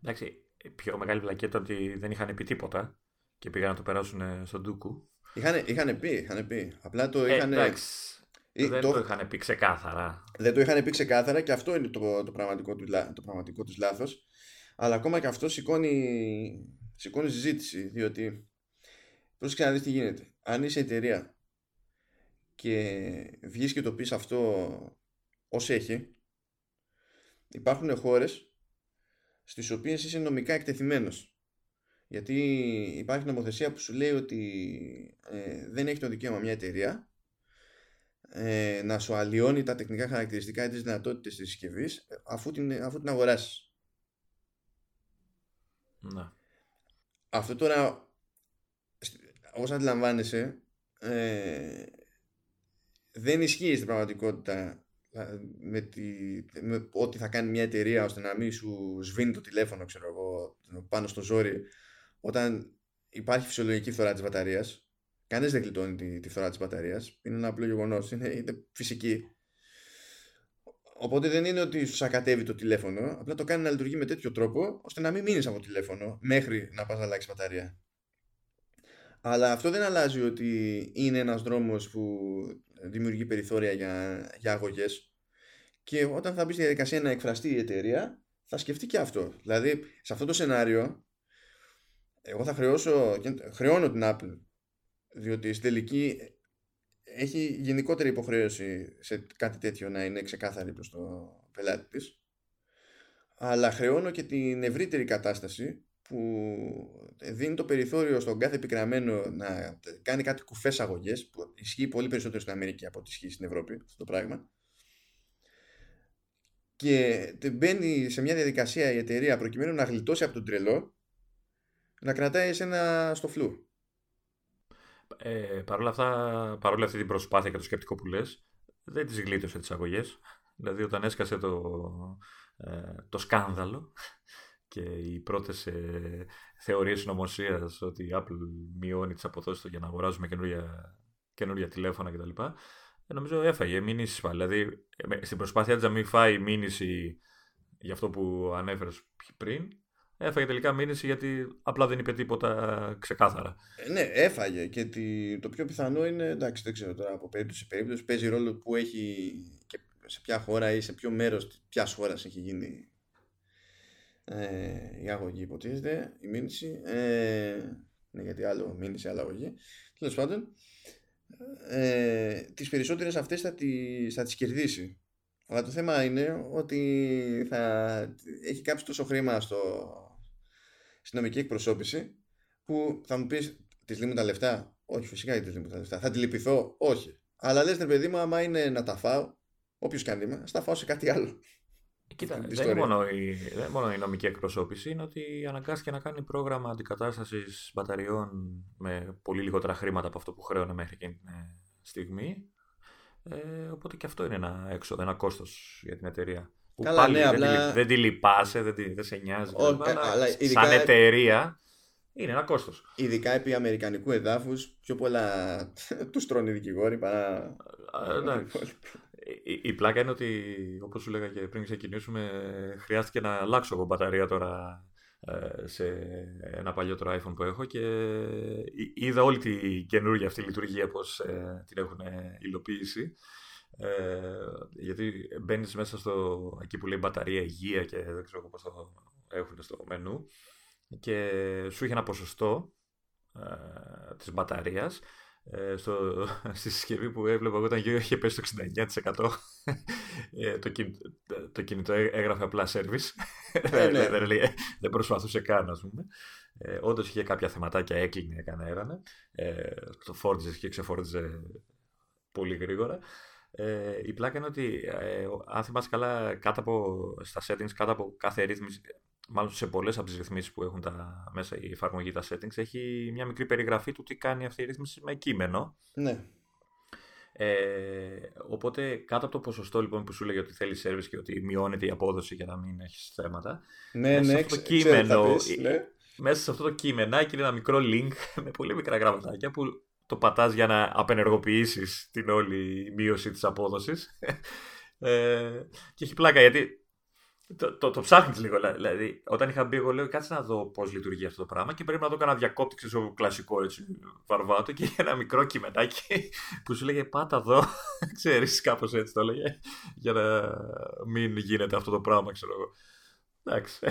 Εντάξει, πιο μεγάλη βλακέτα ότι δεν είχαν πει τίποτα και πήγαν να το περάσουν στον Ντούκου. Είχαν, είχαν πει, είχαν πει. Απλά το ε, είχαν. Εντάξει, δεν το... το είχαν πει ξεκάθαρα. Δεν το είχαν πει ξεκάθαρα και αυτό είναι το, το πραγματικό, του, το πραγματικό τους λάθος. Αλλά ακόμα και αυτό σηκώνει, σηκώνει συζήτηση, διότι πρόσεξε να δεις τι γίνεται. Αν είσαι εταιρεία και βγεις και το πεις αυτό ως έχει, υπάρχουν χώρες στις οποίες είσαι νομικά εκτεθειμένος. Γιατί υπάρχει νομοθεσία που σου λέει ότι ε, δεν έχει το δικαίωμα μια εταιρεία ε, να σου αλλοιώνει τα τεχνικά χαρακτηριστικά ή τις δυνατότητες της συσκευής αφού την, αφού την αγοράσεις. Να. Αυτό τώρα, όπως αντιλαμβάνεσαι, ε, δεν ισχύει στην πραγματικότητα με, τη, με ό,τι θα κάνει μια εταιρεία ώστε να μην σου σβήνει το τηλέφωνο ξέρω εγώ, πάνω στο ζόρι όταν υπάρχει φυσιολογική φθορά της μπαταρίας Κανείς δεν γλιτώνει τη, τη φθορά της μπαταρίας. Είναι ένα απλό γεγονός. Είναι, είναι φυσική. Οπότε δεν είναι ότι σου σακατεύει το τηλέφωνο. Απλά το κάνει να λειτουργεί με τέτοιο τρόπο ώστε να μην μείνεις από το τηλέφωνο μέχρι να πας να αλλάξεις μπαταρία. Αλλά αυτό δεν αλλάζει ότι είναι ένας δρόμος που δημιουργεί περιθώρια για, για αγωγές και όταν θα μπει στη διαδικασία να εκφραστεί η εταιρεία θα σκεφτεί και αυτό. Δηλαδή σε αυτό το σενάριο εγώ θα χρεώσω, χρεώνω την Apple διότι στην τελική έχει γενικότερη υποχρέωση σε κάτι τέτοιο να είναι ξεκάθαρη προς το πελάτη της αλλά χρεώνω και την ευρύτερη κατάσταση που δίνει το περιθώριο στον κάθε επικραμένο να κάνει κάτι κουφές αγωγές που ισχύει πολύ περισσότερο στην Αμερική από ό,τι ισχύει στην Ευρώπη αυτό το πράγμα και μπαίνει σε μια διαδικασία η εταιρεία προκειμένου να γλιτώσει από τον τρελό να κρατάει εσένα στο φλού ε, Παρ' όλα αυτά, παρόλα αυτή την προσπάθεια και το σκεπτικό που λες, δεν τις γλίτωσε τις αγωγές. Δηλαδή όταν έσκασε το, ε, το σκάνδαλο και οι πρώτες ε, θεωρίες συνωμοσίας ότι η Apple μειώνει τις αποδόσεις για να αγοράζουμε καινούργια, καινούργια τηλέφωνα κτλ. Ε, νομίζω έφαγε μήνυση πάλι. Δηλαδή ε, στην προσπάθεια της να μην φάει μήνυση για αυτό που ανέφερες πριν, Έφαγε τελικά μήνυση γιατί απλά δεν είπε τίποτα ξεκάθαρα. Ε, ναι, έφαγε και το πιο πιθανό είναι, εντάξει δεν ξέρω τώρα από περίπτωση σε περίπτωση, παίζει ρόλο που έχει και σε ποια χώρα ή σε ποιο μέρος ποια χώρας έχει γίνει ε, η αγωγή υποτίθεται, η μήνυση. Ε, ναι, γιατί άλλο μήνυση, άλλο αγωγή. Τέλος πάντων, ε, τις περισσότερες αυτές θα τις, θα τις κερδίσει. Αλλά το θέμα είναι ότι θα έχει κάψει τόσο χρήμα στο, στην νομική εκπροσώπηση που θα μου πεις της λύνουν τα λεφτά; Όχι, φυσικά δεν της λύνουν τα λεφτά. Θα τη λυπηθώ; Όχι. Αλλά λες, ρε παιδί μου, άμα είναι να τα φάω, όποιος και αν είμαι, α τα φάω σε κάτι άλλο. Κοίτα, δεν είναι, μόνο η, δεν μόνο η νομική εκπροσώπηση, είναι ότι αναγκάστηκε να κάνει πρόγραμμα αντικατάστασης μπαταριών με πολύ λιγότερα χρήματα από αυτό που χρέωνε μέχρι εκείνη τη στιγμή. Ε, οπότε και αυτό είναι ένα έξοδο, ένα κόστος για την εταιρεία. Που Καλά, πάλι ναι, δεν, απλά... τη, δεν τη λυπάσαι, δεν, τη, δεν σε νοιάζει. Ο, αλλά, αλλά ειδικά... Σαν εταιρεία είναι ένα κόστος. Ειδικά επί αμερικανικού εδάφους, πιο πολλά τους τρώνε οι δικηγόροι παρά. Η, η πλάκα είναι ότι, όπως σου λέγα και πριν ξεκινήσουμε, χρειάστηκε να αλλάξω εγώ μπαταρία τώρα ε, σε ένα παλιότερο iPhone που έχω και είδα όλη την καινούργια αυτή λειτουργία πώς ε, την έχουν υλοποιήσει. Ε, γιατί μπαίνεις μέσα στο εκεί που λέει μπαταρία υγεία και δεν ξέρω πώς το έχουν στο μενού και σου είχε ένα ποσοστό ε, της μπαταρίας ε, στο, στη συσκευή που έβλεπα εγώ ήταν γύρω είχε πέσει το 69% ε, το, το κινητό έγραφε απλά service ε, ναι. δεν, δεν προσπαθούσε καν ας πούμε ε, Όντως είχε κάποια θεματάκια, έκλεινε, έκανε έρανε. Ε, το φόρτιζε και ξεφόρτιζε πολύ γρήγορα. Ε, η πλάκα είναι ότι, ε, αν θυμάσαι καλά, κάτω από, στα settings, κάτω από κάθε ρύθμιση, μάλλον σε πολλές από τις ρυθμίσεις που έχουν τα, μέσα η εφαρμογή τα settings, έχει μια μικρή περιγραφή του τι κάνει αυτή η ρύθμιση με κείμενο. Ναι. Ε, οπότε κάτω από το ποσοστό λοιπόν που σου λέει ότι θέλει service και ότι μειώνεται η απόδοση για να μην έχεις θέματα. Ναι, μέσα ναι, αυτό το κείμενο. Πεις, ναι. Μέσα σε αυτό το κείμενάκι είναι ένα μικρό link με πολύ μικρά γραμματάκια που το πατάς για να απενεργοποιήσεις την όλη μείωση της απόδοσης. Ε, και έχει πλάκα γιατί το, το, το ψάχνεις λίγο. Δηλαδή, όταν είχα μπει, εγώ λέω κάτσε να δω πώς λειτουργεί αυτό το πράγμα και πρέπει να δω κανένα διακόπτη στο κλασικό έτσι, βαρβάτο και ένα μικρό κειμενάκι που σου λέγε Πάτα εδώ. Ξέρεις, κάπως έτσι το έλεγε. Για να μην γίνεται αυτό το πράγμα, ξέρω εγώ. Εντάξει.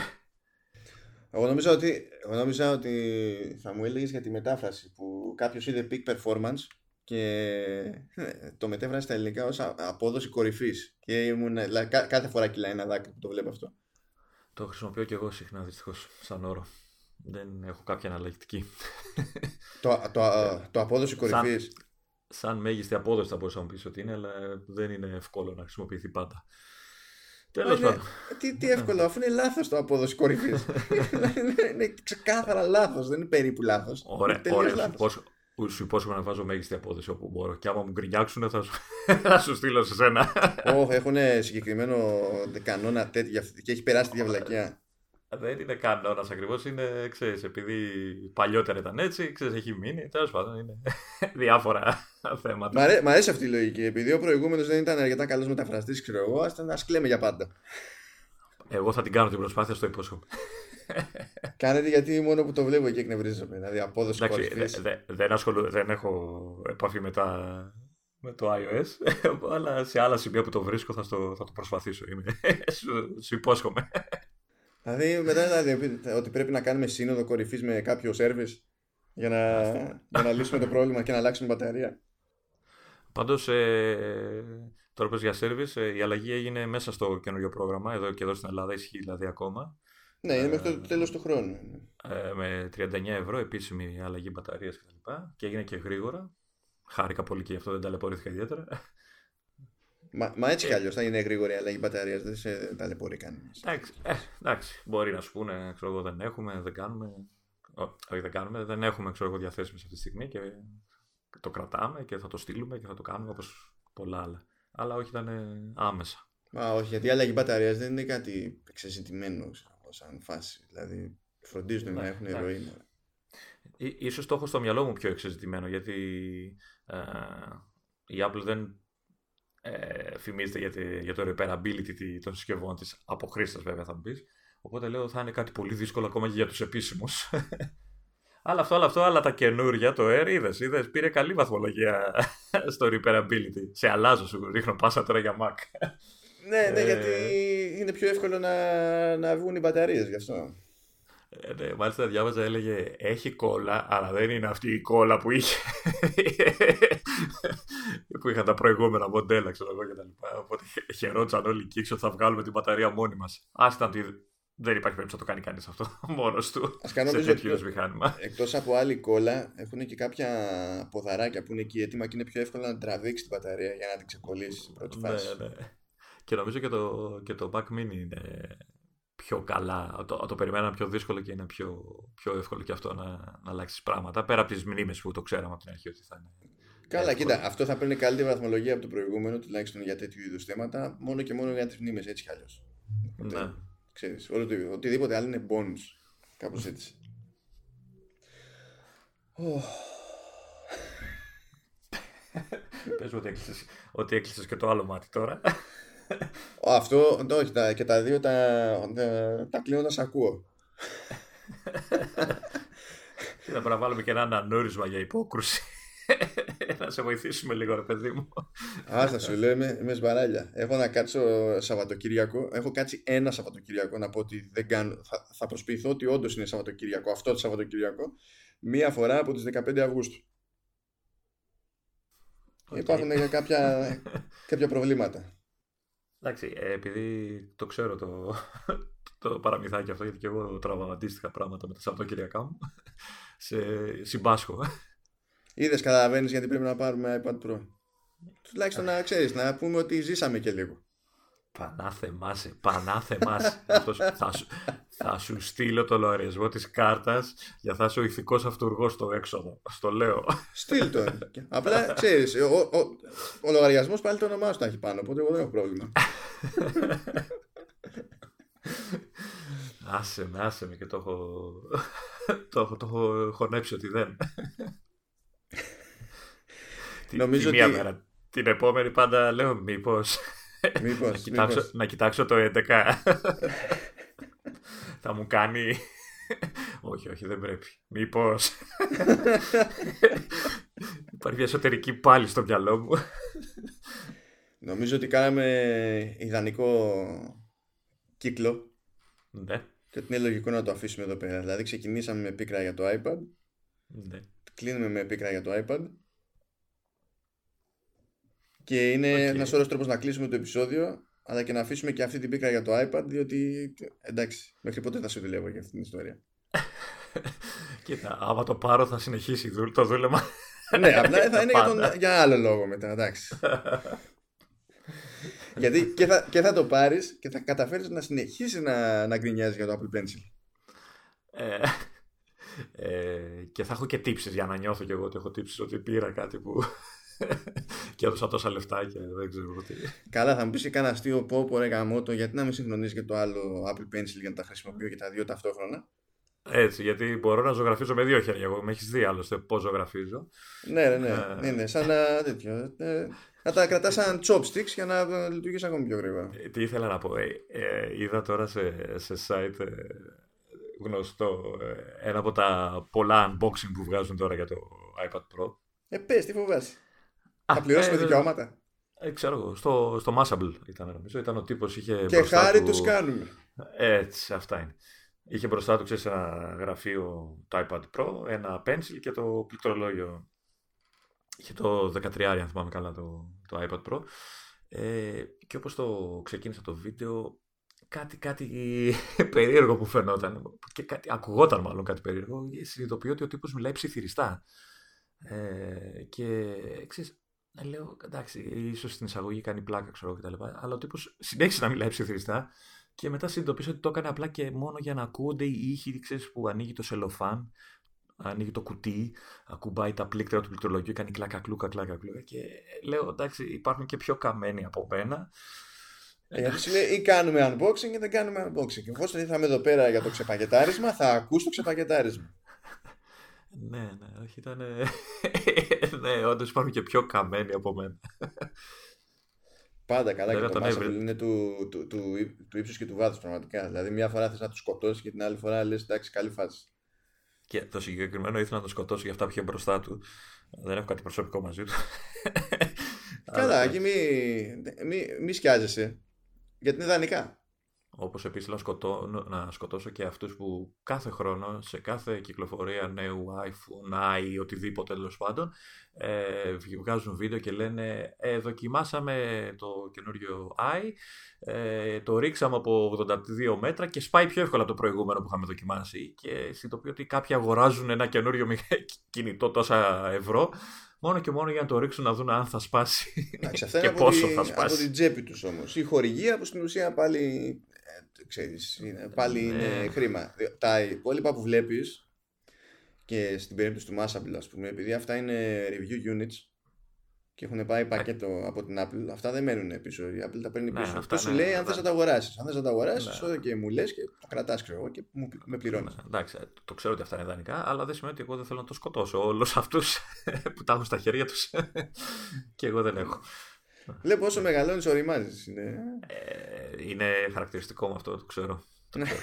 Εγώ νόμιζα ότι, εγώ νόμιζα ότι θα μου έλεγες για τη μετάφραση που κάποιος είδε peak performance και ε, το μετέφρασε στα ελληνικά ως απόδοση κορυφής και ήμουν, κάθε φορά κυλάει ένα δάκρυ που το βλέπω αυτό. Το χρησιμοποιώ και εγώ συχνά δυστυχώς σαν όρο. Δεν έχω κάποια αναλλακτική. το, το, το απόδοση κορυφής. Σαν, σαν μέγιστη απόδοση θα μπορούσα να πεις ότι είναι, αλλά δεν είναι εύκολο να χρησιμοποιηθεί πάντα. Τέλος πάντων. Τι, τι εύκολο, αφού είναι λάθος το απόδοση κορυφής. είναι ξεκάθαρα λάθος, δεν είναι περίπου λάθος. Ωραία, ωραία. Σου υπόσχομαι να βάζω μέγιστη απόδοση όπου μπορώ. Και άμα μου γκρινιάξουν θα σου, θα σου στείλω σε σένα. Όχι, έχουν συγκεκριμένο κανόνα τέτοια και έχει περάσει τη διαβλακιά. Δεν είναι κανόνας ακριβώς. Είναι, ξέρεις, επειδή παλιότερα ήταν έτσι, ξέρεις, έχει μείνει. Τέλος πάντων, είναι διάφορα θέματα. Μ' αρέ, μ' αρέσει αυτή η λογική. Επειδή ο προηγούμενος δεν ήταν αρκετά καλός μεταφραστής, ξέρω εγώ, ας κλαίμε για πάντα. Εγώ θα την κάνω την προσπάθεια, στο υπόσχομαι. Κάνετε γιατί μόνο που το βλέπω εκεί εκνευρίζομαι. Δηλαδή απόδοση Εντάξει, δε, δεν, ασχολου, δεν έχω επαφή με, τα, με το iOS, αλλά σε άλλα σημεία που το βρίσκω θα, στο, θα το προσπαθήσω. Είμαι, σου, σου υπόσχομαι. Δηλαδή μετά δηλαδή, ότι πρέπει να κάνουμε σύνοδο κορυφής με κάποιο service για να, για να λύσουμε το πρόβλημα και να αλλάξουμε μπαταρία. Πάντως, ε, τώρα πες για service, ε, η αλλαγή έγινε μέσα στο καινούριο πρόγραμμα, εδώ και εδώ στην Ελλάδα ισχύει δηλαδή ακόμα. Ναι, είναι μέχρι το τέλος του χρόνου. Ε, με 39 ευρώ επίσημη αλλαγή μπαταρίας κτλ. Και, και έγινε και γρήγορα. Χάρηκα πολύ και γι' αυτό δεν ταλαιπωρήθηκα ιδιαίτερα. Μα, μα έτσι κι αλλιώς θα είναι γρήγορη η αλλαγή μπαταρίας, δεν σε ταλαιπωρεί κανένας. Εντάξει, ε, εντάξει, μπορεί να σου πούνε, ξέρω εγώ, δεν έχουμε, δεν κάνουμε. Όχι, δεν κάνουμε, δεν έχουμε ξέρω εγώ, διαθέσιμες αυτή τη στιγμή και το κρατάμε και θα το στείλουμε και θα το κάνουμε όπως πολλά άλλα. Αλλά όχι, ήταν άμεσα. Μα όχι, γιατί η αλλαγή μπαταρία δεν είναι κάτι εξεζητημένο σαν φάση. Δηλαδή φροντίζουν να ναι, έχουν ροή. Ίσως το έχω στο μυαλό μου πιο εξεζητημένο γιατί ε, η Apple δεν ε, φημίζεται για, για το repairability των συσκευών της από χρήστες βέβαια θα μου πεις. Οπότε λέω θα είναι κάτι πολύ δύσκολο ακόμα και για τους επίσημους. αλλά αυτό, αλλά αυτό, αλλά τα καινούργια, το Air, είδες, είδες, πήρε καλή βαθμολογία στο repairability. Σε αλλάζω, σου ρίχνω πάσα τώρα για Mac. Ναι, ναι, γιατί είναι πιο εύκολο να, να βγουν οι μπαταρίες γι' αυτό. Ε, ναι, μάλιστα διάβαζα, έλεγε έχει κόλλα, αλλά δεν είναι αυτή η κόλλα που είχε. που είχαν τα προηγούμενα μοντέλα, ξέρω εγώ κτλ. Οπότε χαιρόντουσαν όλοι εκεί ότι θα βγάλουμε την μπαταρία μόνοι μας. Άστα ότι δεν υπάρχει περίπτωση να το κάνει κανείς αυτό μόνος του. Α κάνω σε τέτοιο μηχάνημα. Εκτός από άλλη κόλλα, έχουν και κάποια ποδαράκια που είναι εκεί έτοιμα και είναι πιο εύκολο να τραβήξει την μπαταρία για να την ξεκολλήσει στην πρώτη ναι, φάση. Ναι, ναι. Και νομίζω και το, και το Mac Mini είναι πιο καλά. Το, το περιμέναμε πιο δύσκολο και είναι πιο, πιο εύκολο και αυτό να, να αλλάξεις πράγματα. Πέρα από τις μνήμες που το ξέραμε από την αρχή ότι θα είναι. Καλά, εύκολο. κοίτα, αυτό θα παίρνει καλύτερη βαθμολογία από το προηγούμενο, τουλάχιστον για τέτοιου είδους θέματα, μόνο και μόνο για τις μνήμες έτσι κι αλλιώς. Ναι. Ξέρεις, οτιδήποτε άλλο είναι bonus. Κάπως έτσι. Πες μου ότι έκλεισες, ότι έκλεισες και το άλλο μάτι τώρα. Αυτό, όχι, τα, και τα δύο τα, τα, τα κλείνω να ακούω. Θα πρέπει να βάλουμε και ένα ανανόρισμα για υπόκρουση. να σε βοηθήσουμε λίγο, ρε παιδί μου. Α, θα σου λέω, είμαι, είμαι σβαράλια. Έχω να κάτσω Σαββατοκύριακο. Έχω κάτσει ένα Σαββατοκύριακο να πω ότι δεν κάνω. Θα, θα προσποιηθώ ότι όντως είναι Σαββατοκύριακο, αυτό το Σαββατοκύριακο, μία φορά από τις 15 Αυγούστου. Okay. Υπάρχουν κάποια, κάποια προβλήματα. Εντάξει, ε, επειδή το ξέρω το, το παραμυθάκι αυτό, γιατί και εγώ τραβάω αντίστοιχα πράγματα με τα Σαββατοκύριακά μου. Σε συμπάσχω. Είδες, καταλαβαίνεις γιατί πρέπει να πάρουμε iPad Pro. Τουλάχιστον να ξέρεις, να πούμε ότι ζήσαμε και λίγο. Πανάθεμά σε, πανάθεμά θα, σου, θα σου στείλω το λογαριασμό της κάρτας για θα είσαι ο ηθικός αυτούργος στο έξοδο. Στο λέω. Στείλ το. Απλά ξέρεις, ο, ο, ο λογαριασμός πάλι το όνομά σου θα έχει πάνω, οπότε εγώ δεν έχω πρόβλημα. άσε με, άσε με και το έχω, το, το έχω χωνέψει ότι δεν. Νομίζω τη, μία ότι... μέρα. Την επόμενη πάντα λέω μήπως, μήπως, να, κοιτάξω, μήπως. να κοιτάξω το 11. Θα μου κάνει... όχι, όχι, δεν πρέπει. Μήπως... Υπάρχει μια εσωτερική πάλι στο μυαλό μου. Νομίζω ότι κάναμε ιδανικό κύκλο. Ναι. Και ότι είναι λογικό να το αφήσουμε εδώ πέρα. Δηλαδή ξεκινήσαμε με πίκρα για το iPad. Ναι. Κλείνουμε με πίκρα για το iPad. Και είναι okay. ένας ωραίος τρόπος να κλείσουμε το επεισόδιο, αλλά και να αφήσουμε και αυτή την πίκρα για το iPad, διότι εντάξει, μέχρι πότε θα σε δουλεύω για αυτή την ιστορία. Κοίτα, άμα το πάρω θα συνεχίσει το δούλεμα. ναι, απλά θα είναι για, τον, για άλλο λόγο μετά, εντάξει. Γιατί και θα, και θα το πάρεις και θα καταφέρεις να συνεχίσεις να, να γκρινιάζεις για το Apple Pencil. Ε, ε, και θα έχω και τύψεις για να νιώθω κι εγώ ότι έχω τύψεις ότι πήρα κάτι που και έδωσα τόσα λεφτά και δεν ξέρω τι. Καλά, θα μου πεις και κανένα αστείο πω πω ρε γαμότο, γιατί να μην συγχρονίζεις και το άλλο Apple Pencil για να τα χρησιμοποιώ και τα δύο ταυτόχρονα; Έτσι, γιατί μπορώ να ζωγραφίζω με δύο χέρια. Εγώ με έχεις δει άλλωστε πώς ζωγραφίζω. Ναι, ναι, ναι. Ε, ναι, ναι σαν να, τέτοιο, ε, να τα κρατάς σαν chopsticks για να λειτουργήσει ακόμη πιο γρήγορα. Ε, τι ήθελα να πω. Ε, είδα τώρα σε, σε site γνωστό ένα από τα πολλά unboxing που βγάζουν τώρα για το iPad Pro. Ε, πες, τι φοβάσαι. Θα πληρώσουμε ε, δικαιώματα. Ε, ξέρω εγώ, στο, στο Mashable ήταν νομίζω. Ήταν ο τύπος είχε Και χάρη του... τους κάνουμε. Έτσι, αυτά είναι. Είχε μπροστά του, ξέρεις, ένα γραφείο το iPad Pro, ένα pencil και το πληκτρολόγιο. Είχε το 13, αν θυμάμαι καλά, το, το iPad Pro. Ε, και όπως το ξεκίνησα το βίντεο, κάτι, κάτι περίεργο που φαινόταν και κάτι, ακουγόταν μάλλον κάτι περίεργο συνειδητοποιώ ότι ο τύπος μιλάει ψιθυριστά ε, και ξέρεις, λέω εντάξει, ίσως στην εισαγωγή κάνει πλάκα, ξέρω κτλ. Αλλά ο τύπος συνέχισε να μιλάει ψιθυριστά και μετά συνειδητοποίησε ότι το έκανε απλά και μόνο για να ακούγονται οι ήχοι ξέρεις, που ανοίγει το σελοφάν, ανοίγει το κουτί, ακουμπάει τα πλήκτρα του πληκτρολογίου, κάνει κλάκα κλούκα, κλάκα κλούκα. Και λέω εντάξει, υπάρχουν και πιο καμένοι από μένα. Ε, γιατί λέει ή κάνουμε unboxing ή δεν κάνουμε unboxing. Εφόσον ήρθαμε εδώ πέρα για το ξεπακετάρισμα, θα ακούς το ξεπακετάρισμα. Ναι, ναι, όχι, ήταν. ναι, όντως υπάρχουν και πιο καμένοι από μένα. Πάντα καλά και το Mashable είναι του, του, του, του ύψους και του βάθους πραγματικά. Δηλαδή, μια φορά θες να τους σκοτώσεις και την άλλη φορά λες: Εντάξει, καλή φάση. Και το συγκεκριμένο ήθελα να το σκοτώσω για αυτά που είχε μπροστά του. Δεν έχω κάτι προσωπικό μαζί του. Καλά, εκεί μη, μη, μη σκιάζεσαι. Γιατί είναι ιδανικά. Όπως επίσης να, σκοτώ, να σκοτώσω και αυτούς που κάθε χρόνο σε κάθε κυκλοφορία νέου iPhone, i, οτιδήποτε τέλος πάντων ε, βγάζουν βίντεο και λένε ε, δοκιμάσαμε το καινούριο i, ε, το ρίξαμε από 82 μέτρα και σπάει πιο εύκολα από το προηγούμενο που είχαμε δοκιμάσει και συνειδητοποιώ ότι κάποιοι αγοράζουν ένα καινούριο κινητό τόσα ευρώ μόνο και μόνο για να το ρίξουν να δουν αν θα σπάσει και πόσο θα σπάσει. Από την τσέπη τους όμως. Η χορηγία που στην ουσία πάλι ξέρεις, είναι, πάλι ναι. είναι χρήμα. Τα υπόλοιπα που βλέπεις και στην περίπτωση του Massable ας πούμε, επειδή αυτά είναι review units και έχουν πάει πακέτο από την Apple, αυτά δεν μένουν πίσω. Η Apple τα παίρνει ναι, πίσω. Αυτό σου λέει αν θες να τα αγοράσεις. Αν θες να τα αγοράσεις, ναι. και μου λες και το κρατάς, ξέρω εγώ, και μου, με πληρώνεις. Ναι, εντάξει, το ξέρω ότι αυτά είναι ιδανικά, αλλά δεν σημαίνει ότι εγώ δεν θέλω να το σκοτώσω. Όλους αυτούς που τα έχουν στα χέρια τους και εγώ δεν έχω. Λέω πόσο μεγαλώνεις οριμάζεις. Είναι... Ε, είναι χαρακτηριστικό με αυτό, το ξέρω. Το ξέρω.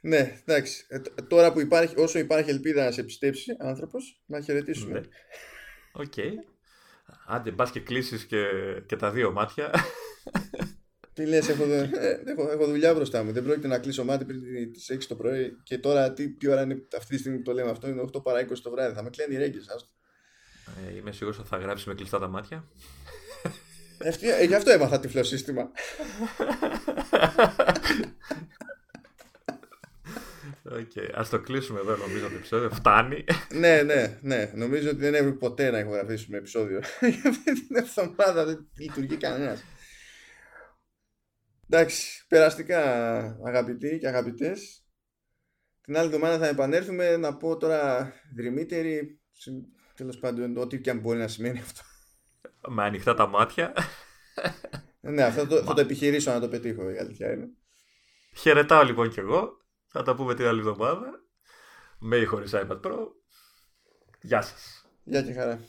ναι, εντάξει. Ε, τώρα που υπάρχει, όσο υπάρχει ελπίδα να σε πιστέψει άνθρωπος, να χαιρετήσουμε. Ναι. OK. Okay. Άντε, μπας και κλείσεις και, και τα δύο μάτια. Τι λες, έχω, ε, έχω, έχω, δουλειά μπροστά μου. Δεν πρόκειται να κλείσω μάτι πριν τις 6 το πρωί. Και τώρα τι, τι ώρα είναι αυτή τη στιγμή που το λέμε αυτό, είναι 8 παρά 20 το βράδυ. Θα με κλαίνε οι ρέγγες. Ε, είμαι σίγουρος ότι θα γράψει με κλειστά τα μάτια. Ε, γι' αυτό έμαθα τυφλό σύστημα. Okay, ας το κλείσουμε εδώ νομίζω το επεισόδιο. Φτάνει. ναι, ναι, ναι. Νομίζω ότι δεν έπρεπε ποτέ να ηχογραφήσουμε επεισόδιο. Για αυτή την εβδομάδα δεν λειτουργεί κανένας. Εντάξει, περαστικά αγαπητοί και αγαπητές. Την άλλη εβδομάδα θα επανέλθουμε να πω τώρα δρυμύτερη, τέλος πάντων, ό,τι και αν μπορεί να σημαίνει αυτό. Με ανοιχτά τα μάτια. ναι, αυτό το, θα το επιχειρήσω να το πετύχω, η αλήθεια είναι. Χαιρετάω λοιπόν κι εγώ. Θα τα πούμε την άλλη εβδομάδα. Με ή χωρίς iPad Pro. Γεια σας. Γεια και χαρά.